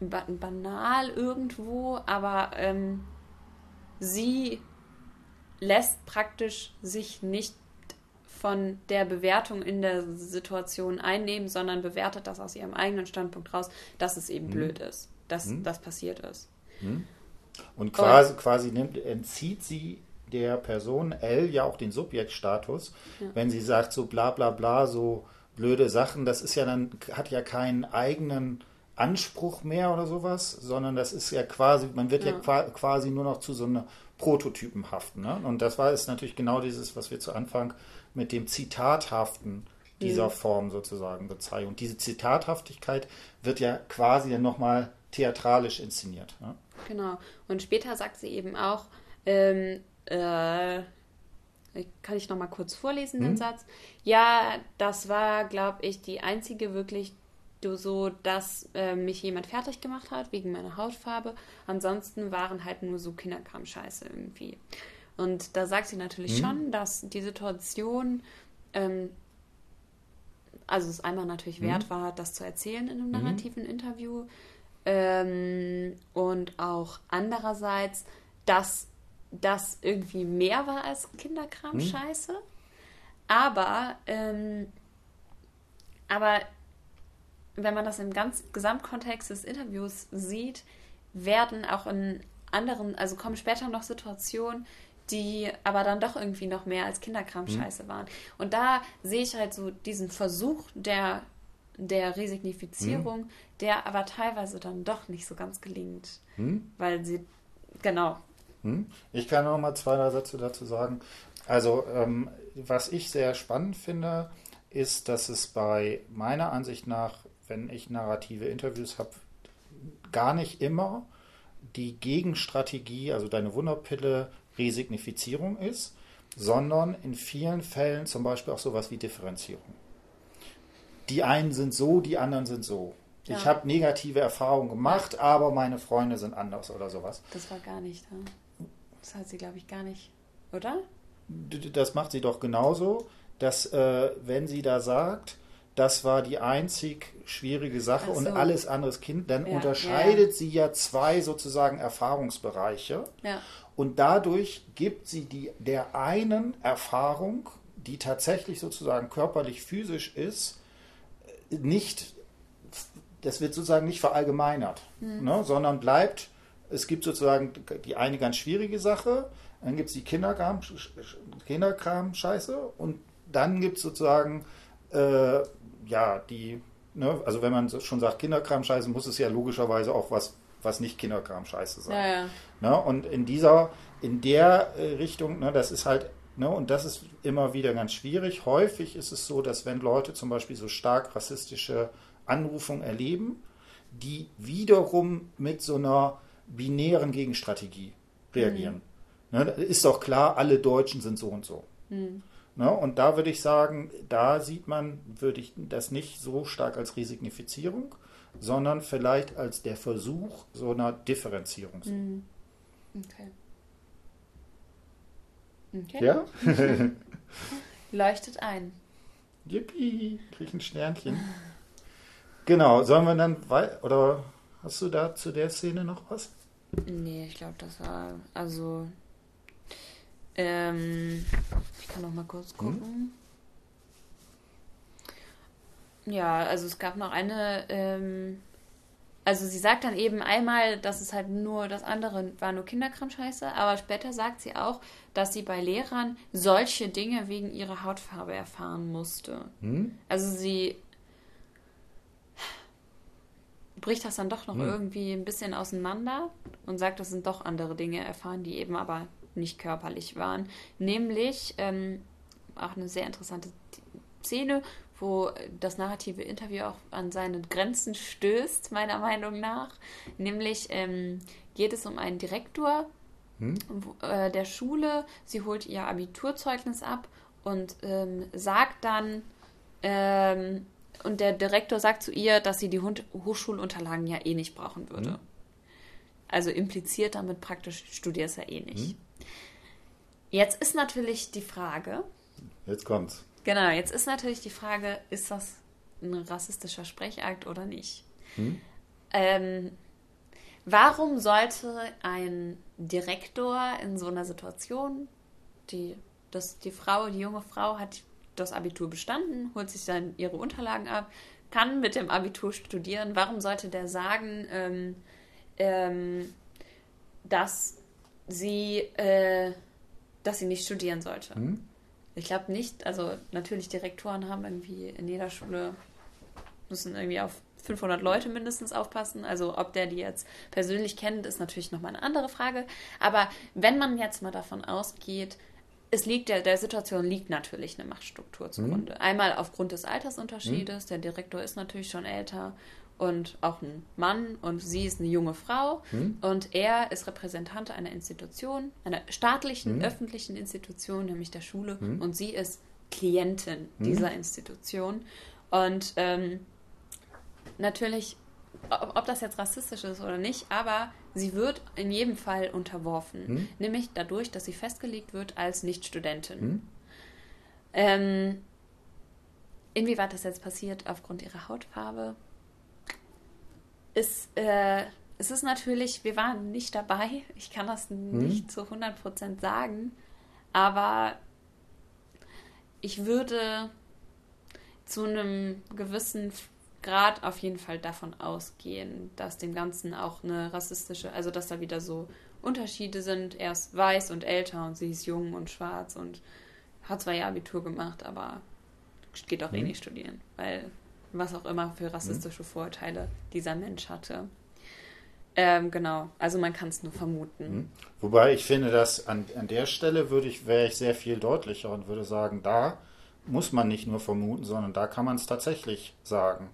banal irgendwo, aber ähm, sie lässt praktisch sich nicht von der Bewertung in der Situation einnehmen, sondern bewertet das aus ihrem eigenen Standpunkt raus, dass es eben mhm. blöd ist, dass mhm. das passiert ist. Mhm. Und quasi, Und, quasi nimmt, entzieht sie der Person L ja auch den Subjektstatus, ja. wenn sie sagt so bla bla bla, so blöde Sachen, das ist ja dann, hat ja keinen eigenen Anspruch mehr oder sowas, sondern das ist ja quasi, man wird ja, ja quasi nur noch zu so einer Prototypenhaften. Ne? Und das war ist natürlich genau dieses, was wir zu Anfang mit dem Zitathaften dieser mhm. Form sozusagen bezeichnen. Und diese Zitathaftigkeit wird ja quasi dann nochmal theatralisch inszeniert. Ne? Genau. Und später sagt sie eben auch, ähm, äh, kann ich noch mal kurz vorlesen, hm? den Satz? Ja, das war, glaube ich, die einzige wirklich so, dass äh, mich jemand fertig gemacht hat wegen meiner Hautfarbe. Ansonsten waren halt nur so Kinderkram-Scheiße irgendwie. Und da sagt sie natürlich hm? schon, dass die Situation, ähm, also es einmal natürlich hm? wert war, das zu erzählen in einem hm? narrativen Interview. Ähm, und auch andererseits, dass das irgendwie mehr war als Kinderkram-Scheiße. Hm. Aber, ähm, aber wenn man das im ganz Gesamtkontext des Interviews sieht, werden auch in anderen, also kommen später noch Situationen, die aber dann doch irgendwie noch mehr als Kinderkram-Scheiße mhm. waren. Und da sehe ich halt so diesen Versuch der, der Resignifizierung, mhm. der aber teilweise dann doch nicht so ganz gelingt. Mhm. Weil sie, genau, hm? Ich kann noch mal zwei, drei Sätze dazu sagen. Also, ähm, was ich sehr spannend finde, ist, dass es bei meiner Ansicht nach, wenn ich narrative Interviews habe, gar nicht immer die Gegenstrategie, also deine Wunderpille, Resignifizierung ist, sondern in vielen Fällen zum Beispiel auch sowas wie Differenzierung. Die einen sind so, die anderen sind so. Ja. Ich habe negative Erfahrungen gemacht, aber meine Freunde sind anders oder sowas. Das war gar nicht da. Das hat sie, glaube ich, gar nicht, oder? Das macht sie doch genauso, dass äh, wenn sie da sagt, das war die einzig schwierige Sache so. und alles anderes Kind, dann ja, unterscheidet ja. sie ja zwei sozusagen Erfahrungsbereiche. Ja. Und dadurch gibt sie die, der einen Erfahrung, die tatsächlich sozusagen körperlich physisch ist, nicht, das wird sozusagen nicht verallgemeinert, hm. ne, sondern bleibt es gibt sozusagen die eine ganz schwierige Sache, dann gibt es die Kinderkram, Kinderkram-Scheiße und dann gibt es sozusagen, äh, ja, die, ne, also wenn man schon sagt Kinderkram-Scheiße, muss es ja logischerweise auch was, was nicht Kinderkram-Scheiße sein. Ja, ja. Ne, und in dieser, in der äh, Richtung, ne, das ist halt, ne, und das ist immer wieder ganz schwierig. Häufig ist es so, dass wenn Leute zum Beispiel so stark rassistische Anrufungen erleben, die wiederum mit so einer binären Gegenstrategie reagieren. Mhm. Ne, ist doch klar, alle Deutschen sind so und so. Mhm. Ne, und da würde ich sagen, da sieht man, würde ich das nicht so stark als Resignifizierung, sondern vielleicht als der Versuch so einer Differenzierung. Mhm. Okay. Okay. Ja? Leuchtet ein. Yippie, krieg ein Sternchen. Genau, sollen wir dann oder hast du da zu der Szene noch was? Nee, ich glaube, das war. Also. Ähm, ich kann noch mal kurz gucken. Ja, also es gab noch eine. Ähm, also sie sagt dann eben einmal, dass es halt nur das andere war nur Kinderkram-Scheiße, aber später sagt sie auch, dass sie bei Lehrern solche Dinge wegen ihrer Hautfarbe erfahren musste. Hm? Also sie bricht das dann doch noch Hm. irgendwie ein bisschen auseinander und sagt, das sind doch andere Dinge erfahren, die eben aber nicht körperlich waren. Nämlich ähm, auch eine sehr interessante Szene, wo das narrative Interview auch an seine Grenzen stößt, meiner Meinung nach. Nämlich ähm, geht es um einen Direktor Hm? äh, der Schule. Sie holt ihr Abiturzeugnis ab und ähm, sagt dann, ähm, und der Direktor sagt zu ihr, dass sie die Hochschulunterlagen ja eh nicht brauchen würde. Mhm. Also impliziert damit praktisch, studierst ja eh nicht. Jetzt ist natürlich die Frage, Jetzt kommt's. genau, jetzt ist natürlich die Frage, ist das ein rassistischer Sprechakt oder nicht? Hm? Ähm, warum sollte ein Direktor in so einer Situation, die, das, die Frau, die junge Frau hat das Abitur bestanden, holt sich dann ihre Unterlagen ab, kann mit dem Abitur studieren, warum sollte der sagen, ähm, ähm, dass sie, äh, dass sie nicht studieren sollte? Hm? Ich glaube nicht, also natürlich Direktoren haben irgendwie in jeder Schule, müssen irgendwie auf 500 Leute mindestens aufpassen. Also ob der die jetzt persönlich kennt, ist natürlich nochmal eine andere Frage. Aber wenn man jetzt mal davon ausgeht, es liegt der, der Situation liegt natürlich eine Machtstruktur zugrunde. Einmal aufgrund des Altersunterschiedes, der Direktor ist natürlich schon älter und auch ein Mann und sie ist eine junge Frau Hm? und er ist Repräsentant einer Institution, einer staatlichen, Hm? öffentlichen Institution, nämlich der Schule Hm? und sie ist Klientin dieser Institution und ähm, natürlich, ob, ob das jetzt rassistisch ist oder nicht, aber sie wird in jedem Fall unterworfen. Hm? Nämlich dadurch, dass sie festgelegt wird als Nicht-Studentin. Hm? Ähm, inwieweit das jetzt passiert aufgrund ihrer Hautfarbe, ist, äh, es ist natürlich, wir waren nicht dabei. Ich kann das nicht zu 100% sagen, aber ich würde zu einem gewissen Grad auf jeden Fall davon ausgehen, dass dem Ganzen auch eine rassistische, also dass da wieder so Unterschiede sind. Er ist weiß und älter und sie ist jung und schwarz und hat zwar ihr Abitur gemacht, aber geht auch eh Mhm. nicht studieren, weil was auch immer für rassistische Vorurteile dieser Mensch hatte. Ähm, genau, also man kann es nur vermuten. Hm? Wobei ich finde, dass an, an der Stelle würde ich, wäre ich sehr viel deutlicher und würde sagen, da muss man nicht nur vermuten, sondern da kann man es tatsächlich sagen.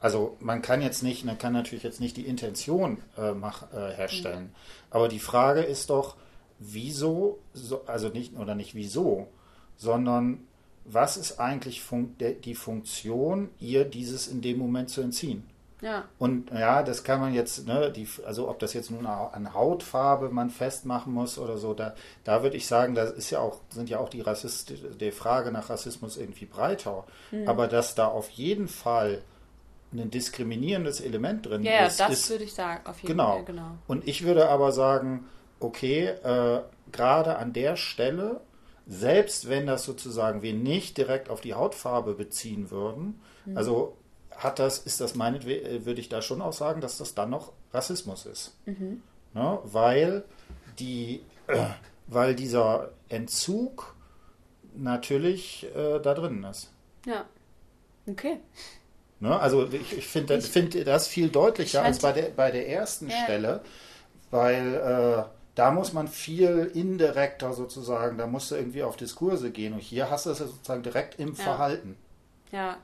Also man kann jetzt nicht, man kann natürlich jetzt nicht die Intention äh, mach, äh, herstellen. Aber die Frage ist doch, wieso, so, also nicht oder nicht wieso, sondern was ist eigentlich fun die Funktion, ihr dieses in dem Moment zu entziehen? Ja, Und ja, das kann man jetzt, ne, die, also ob das jetzt nun an Hautfarbe man festmachen muss oder so, da, da würde ich sagen, da ist ja auch, sind ja auch die Rassist, die Frage nach Rassismus irgendwie breiter. Hm. Aber dass da auf jeden Fall ein diskriminierendes Element drin ja, ja ist, das ist würde ich sagen, auf jeden genau. Fall, genau. Und ich würde aber sagen, okay, äh, gerade an der Stelle, selbst wenn das sozusagen wir nicht direkt auf die Hautfarbe beziehen würden, Hm. also hat das, ist das meinetwegen, äh, würde ich da schon auch sagen, dass das dann noch Rassismus ist. Mhm. Ne? Weil die, äh, weil dieser Entzug natürlich äh, da drin ist. Ja. Okay. Ne? Also ich, ich finde find das viel deutlicher Ich als bei der, bei der ersten Ja. Stelle, weil äh, da muss man viel indirekter sozusagen, da musst du irgendwie auf Diskurse gehen und hier hast du es ja sozusagen direkt im Ja. Verhalten. Ja,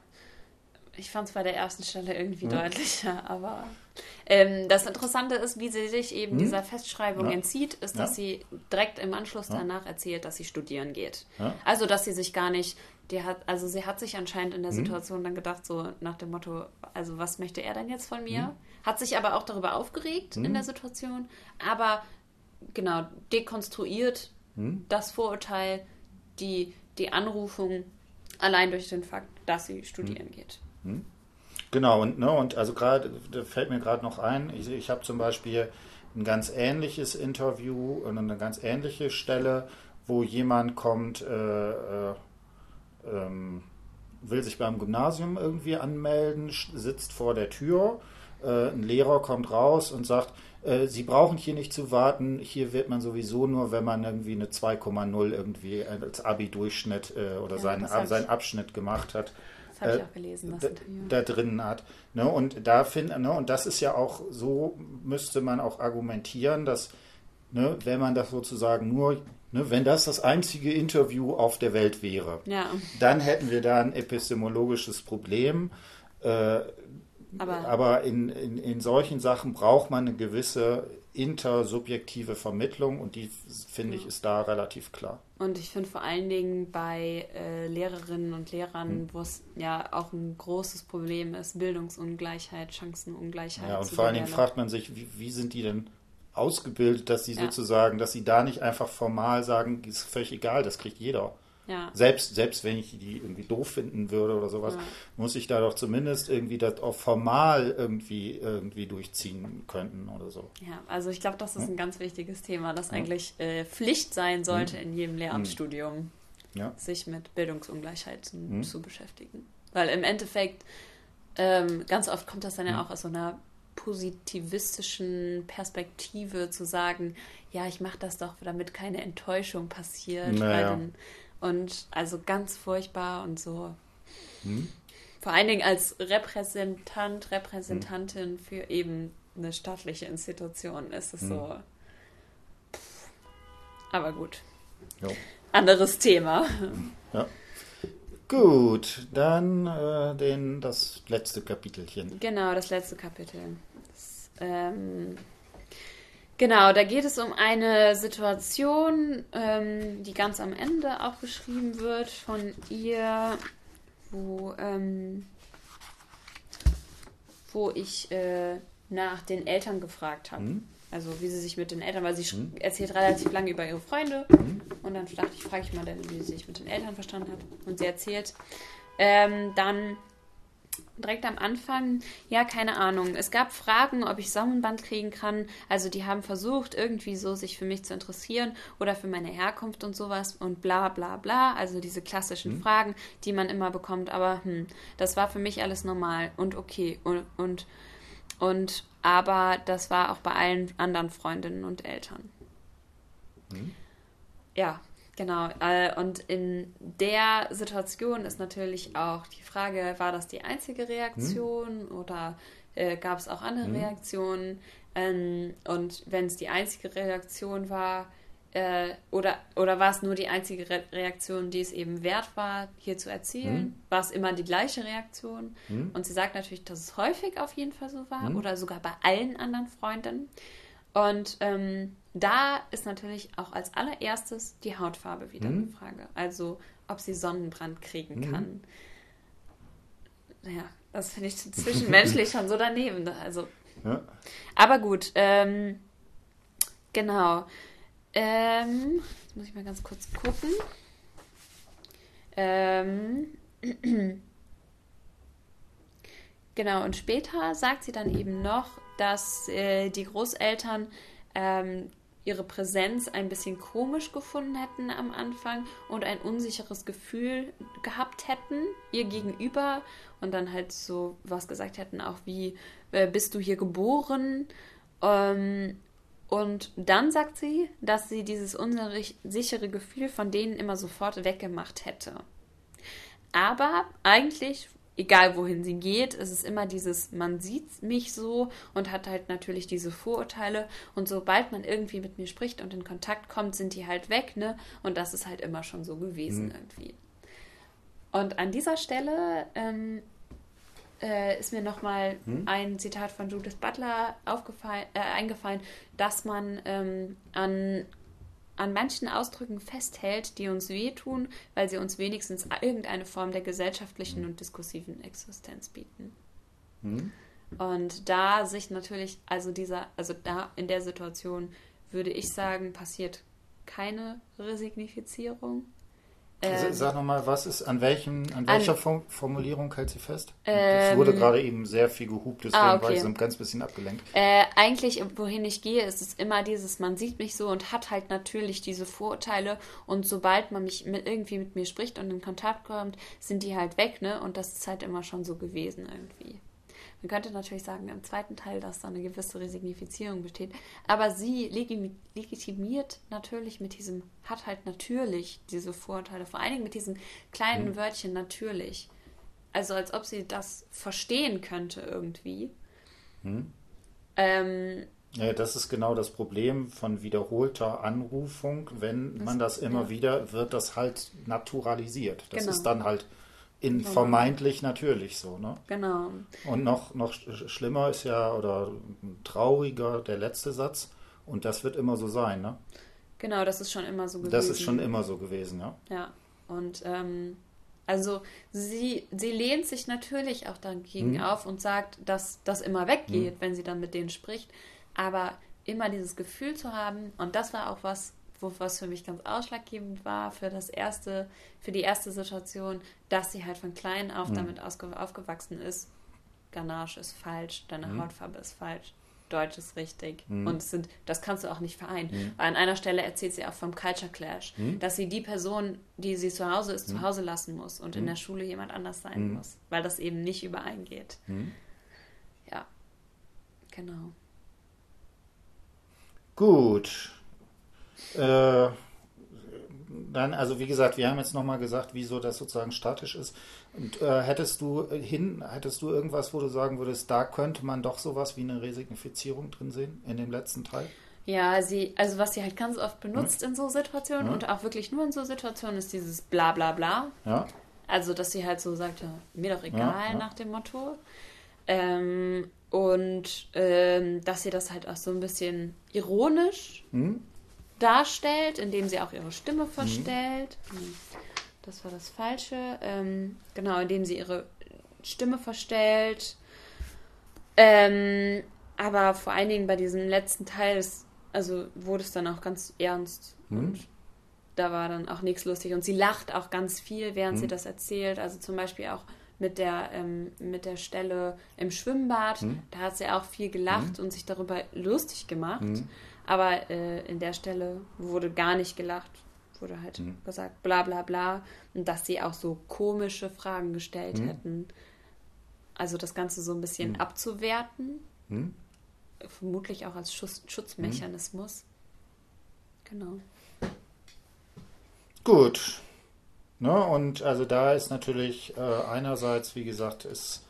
ich fand es bei der ersten Stelle irgendwie Hm. deutlicher, aber ähm, das Interessante ist, wie sie sich eben Hm. dieser Festschreibung Ja. entzieht, ist, Ja. dass sie direkt im Anschluss Ja. danach erzählt, dass sie studieren geht. Ja. Also, dass sie sich gar nicht, die hat, also sie hat sich anscheinend in der Hm. Situation dann gedacht, so nach dem Motto, also was möchte er denn jetzt von mir? Hm. Hat sich aber auch darüber aufgeregt in Hm. der Situation, aber genau, dekonstruiert hm? das Vorurteil, die, die Anrufung allein durch den Fakt, dass sie studieren hm? geht. Genau, und, ne, und also gerade, da fällt mir gerade noch ein, ich, ich habe zum Beispiel ein ganz ähnliches Interview und eine ganz ähnliche Stelle, wo jemand kommt, äh, äh, ähm, will sich beim Gymnasium irgendwie anmelden, sitzt vor der Tür, äh, ein Lehrer kommt raus und sagt, äh, Sie brauchen hier nicht zu warten, hier wird man sowieso nur, wenn man irgendwie eine 2,0 irgendwie als Abi-Durchschnitt äh, oder ja, seinen, seinen Abschnitt gemacht hat. Das habe ich äh, auch gelesen, Interview. Da, da drin hat. Ne? Und da find, ne? und das ist ja auch, so müsste man auch argumentieren, dass, ne, wenn man das sozusagen nur Ne, wenn das das einzige Interview auf der Welt wäre, ja. dann hätten wir da ein epistemologisches Problem. Äh, aber, aber in, in, in solchen Sachen braucht man eine gewisse intersubjektive Vermittlung und die, finde ja. ich, ist da relativ klar. Und ich finde vor allen Dingen bei äh, Lehrerinnen und Lehrern, hm. wo es ja auch ein großes Problem ist, Bildungsungleichheit, Chancenungleichheit. Ja, und vor allen Dingen fragt man sich, wie, wie sind die denn ausgebildet, dass sie ja. sozusagen, dass sie da nicht einfach formal sagen, ist völlig egal, das kriegt jeder. Ja. Selbst, selbst wenn ich die irgendwie doof finden würde oder sowas, ja. muss ich da doch zumindest irgendwie das auch formal irgendwie, irgendwie durchziehen könnten oder so. Ja, also ich glaube, das ist ein ganz wichtiges Thema, das eigentlich äh, Pflicht sein sollte mhm. in jedem Lehramtsstudium, mhm. sich mit Bildungsungleichheit zu, mhm. zu, beschäftigen. Weil im Endeffekt, ähm, ganz oft kommt das dann ja auch aus so einer positivistischen Perspektive zu sagen, ja, ich mache das doch, damit keine Enttäuschung passiert. Naja. Und also ganz furchtbar und so. Hm? Vor allen Dingen als Repräsentant, Repräsentantin hm. für eben eine staatliche Institution ist es hm. so. Aber gut. Jo. Anderes Thema. Ja. Gut, dann äh, den, das letzte Kapitelchen. Genau, das letzte Kapitel. Ähm, genau, da geht es um eine Situation, ähm, die ganz am Ende auch beschrieben wird von ihr, wo, ähm, wo ich äh, nach den Eltern gefragt habe. Mhm. Also wie sie sich mit den Eltern, weil sie mhm. erzählt relativ lange über ihre Freunde. Mhm. Und dann dachte ich, frage ich mal, wie sie sich mit den Eltern verstanden hat. Und sie erzählt ähm, dann direkt am Anfang, ja, keine Ahnung. Es gab Fragen, ob ich Sonnenband kriegen kann. Also die haben versucht, irgendwie so sich für mich zu interessieren oder für meine Herkunft und sowas und bla bla bla. Also diese klassischen mhm. Fragen, die man immer bekommt. Aber hm, das war für mich alles normal und okay. Und, und, und aber das war auch bei allen anderen Freundinnen und Eltern. Mhm. Ja, genau. Äh, und in der Situation ist natürlich auch die Frage, war das die einzige Reaktion mhm. oder äh, gab es auch andere mhm. Reaktionen? Ähm, und wenn es die einzige Reaktion war, äh, oder, oder war es nur die einzige Re Reaktion, die es eben wert war, hier zu erzählen? Mhm. War es immer die gleiche Reaktion? Mhm. Und sie sagt natürlich, dass es häufig auf jeden Fall so war mhm. oder sogar bei allen anderen Freundinnen. Und ähm, da ist natürlich auch als allererstes die Hautfarbe wieder eine Frage. Also, ob sie Sonnenbrand kriegen kann. Ja, das finde ich zwischenmenschlich schon so daneben. Also, ja. Aber gut, ähm, genau. Ähm, jetzt muss ich mal ganz kurz gucken. Ähm, genau, und später sagt sie dann eben noch, dass äh, die Großeltern ähm, ihre Präsenz ein bisschen komisch gefunden hätten am Anfang und ein unsicheres Gefühl gehabt hätten ihr gegenüber und dann halt so was gesagt hätten, auch wie, äh, bist du hier geboren? Ähm, und dann sagt sie, dass sie dieses unsichere Gefühl von denen immer sofort weggemacht hätte. Aber eigentlich, egal wohin sie geht, ist es immer dieses, man sieht mich so und hat halt natürlich diese Vorurteile. Und sobald man irgendwie mit mir spricht und in Kontakt kommt, sind die halt weg, ne? Und das ist halt immer schon so gewesen mhm. irgendwie. Und an dieser Stelle ähm, äh, ist mir nochmal hm? ein Zitat von Judith Butler äh, eingefallen, dass man ähm, an, an manchen Ausdrücken festhält, die uns wehtun, weil sie uns wenigstens irgendeine Form der gesellschaftlichen und diskursiven Existenz bieten. Hm? Und da sich natürlich, also dieser, also da in der Situation würde ich sagen, passiert keine Resignifizierung. Ähm, Sag nochmal, was ist, an welchem, an welcher an, Formulierung hält sie fest? Ähm, es wurde gerade eben sehr viel gehupt, deswegen ah, okay. war ich so ein ganz bisschen abgelenkt. Äh, eigentlich, wohin ich gehe, ist es immer dieses, man sieht mich so und hat halt natürlich diese Vorurteile und sobald man mich mit, irgendwie mit mir spricht und in Kontakt kommt, sind die halt weg, ne? Und das ist halt immer schon so gewesen irgendwie. Man könnte natürlich sagen im zweiten Teil, dass da eine gewisse Resignifizierung besteht. Aber sie legitimiert natürlich mit diesem, hat halt natürlich diese Vorurteile, vor allen Dingen mit diesen kleinen mhm. Wörtchen natürlich. Also als ob sie das verstehen könnte irgendwie. Mhm. Ähm, ja, das ist genau das Problem von wiederholter Anrufung. Wenn man das immer ja. wieder, wird das halt naturalisiert. Das genau. ist dann halt in genau. vermeintlich natürlich so, ne? Genau. Und noch, noch schlimmer ist ja, oder trauriger der letzte Satz, und das wird immer so sein, ne? Genau, das ist schon immer so gewesen. Das ist schon immer so gewesen, ja. Ja, und ähm, also sie, sie lehnt sich natürlich auch dagegen hm. auf und sagt, dass das immer weggeht, hm. wenn sie dann mit denen spricht. Aber immer dieses Gefühl zu haben, und das war auch was, wo, was für mich ganz ausschlaggebend war für das erste, für die erste Situation, dass sie halt von klein auf mhm. damit aufgewachsen ist. Ganache ist falsch, deine mhm. Hautfarbe ist falsch, Deutsch ist richtig. Mhm. Und sind, das kannst du auch nicht vereinen. Mhm. An einer Stelle erzählt sie auch vom Culture Clash, mhm. dass sie die Person, die sie zu Hause ist, zu mhm. Hause lassen muss und in der Schule jemand anders sein muss, weil das eben nicht übereingeht. Ja, genau. Gut. Äh, dann, also wie gesagt, wir haben jetzt nochmal gesagt, wieso das sozusagen statisch ist. Und äh, hättest du hin, hättest du irgendwas, wo du sagen würdest, da könnte man doch sowas wie eine Resignifizierung drin sehen in dem letzten Teil? Ja, sie, also was sie halt ganz oft benutzt hm? in so Situationen hm? und auch wirklich nur in so Situationen ist dieses bla bla bla. Ja. Also, dass sie halt so sagt, mir doch egal ja, ja. nach dem Motto. Ähm, und ähm, dass sie das halt auch so ein bisschen ironisch hm? Darstellt, indem sie auch ihre Stimme mhm. verstellt. Mhm. Das war das Falsche. Ähm, genau, indem sie ihre Stimme verstellt. Ähm, aber vor allen Dingen bei diesem letzten Teil, ist, also wurde es dann auch ganz ernst. Mhm. Und da war dann auch nichts lustig. Und sie lacht auch ganz viel, während mhm. sie das erzählt. Also zum Beispiel auch mit der, ähm, mit der Stelle im Schwimmbad. Mhm. Da hat sie auch viel gelacht mhm. und sich darüber lustig gemacht. Aber äh, in der Stelle wurde gar nicht gelacht, wurde halt mhm. gesagt, bla bla bla. Und dass sie auch so komische Fragen gestellt mhm. hätten. Also das Ganze so ein bisschen mhm. abzuwerten. Mhm. Vermutlich auch als Schutz Schutzmechanismus. Genau. Gut. Ne, und also da ist natürlich äh, einerseits, wie gesagt, ist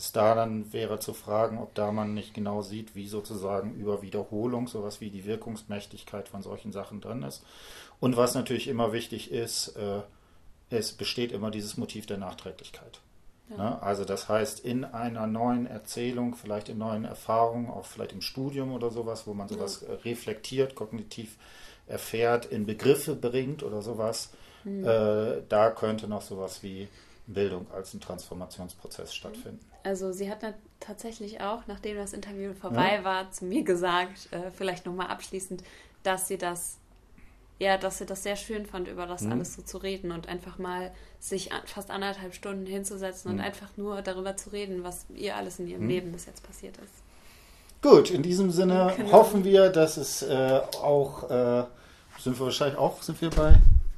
ist da dann wäre zu fragen, ob da man nicht genau sieht, wie sozusagen über Wiederholung sowas wie die Wirkungsmächtigkeit von solchen Sachen drin ist. Und was natürlich immer wichtig ist, äh, es besteht immer dieses Motiv der Nachträglichkeit. Ja. Ne? Also das heißt, in einer neuen Erzählung, vielleicht in neuen Erfahrungen, auch vielleicht im Studium oder sowas, wo man sowas ja. reflektiert, kognitiv erfährt, in Begriffe bringt oder sowas, mhm. äh, da könnte noch sowas wie Bildung als ein Transformationsprozess stattfinden. Also sie hat tatsächlich auch, nachdem das Interview vorbei ja. war, zu mir gesagt, äh, vielleicht nochmal abschließend, dass sie das, ja, dass sie das sehr schön fand, über das mhm. alles so zu reden und einfach mal sich fast anderthalb Stunden hinzusetzen mhm. und einfach nur darüber zu reden, was ihr alles in ihrem mhm. Leben bis jetzt passiert ist. Gut, in diesem Sinne genau. hoffen wir, dass es äh, auch, äh, sind wir wahrscheinlich auch, sind wir bei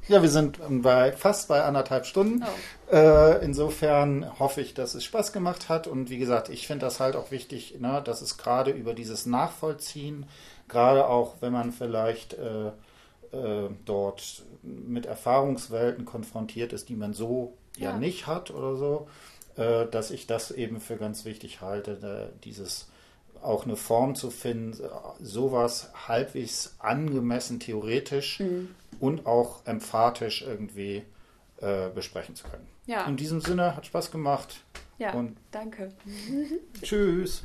ja, wir sind bei, fast bei anderthalb Stunden. Oh. Äh, insofern hoffe ich, dass es Spaß gemacht hat. Und wie gesagt, ich finde das halt auch wichtig, ne, dass es gerade über dieses Nachvollziehen, gerade auch wenn man vielleicht äh, äh, dort mit Erfahrungswelten konfrontiert ist, die man so ja, ja nicht hat oder so, äh, dass ich das eben für ganz wichtig halte, dieses auch eine Form zu finden, sowas halbwegs angemessen theoretisch mhm. Und auch emphatisch irgendwie äh, besprechen zu können. Ja. In diesem Sinne hat Spaß gemacht. Ja, und danke. Tschüss.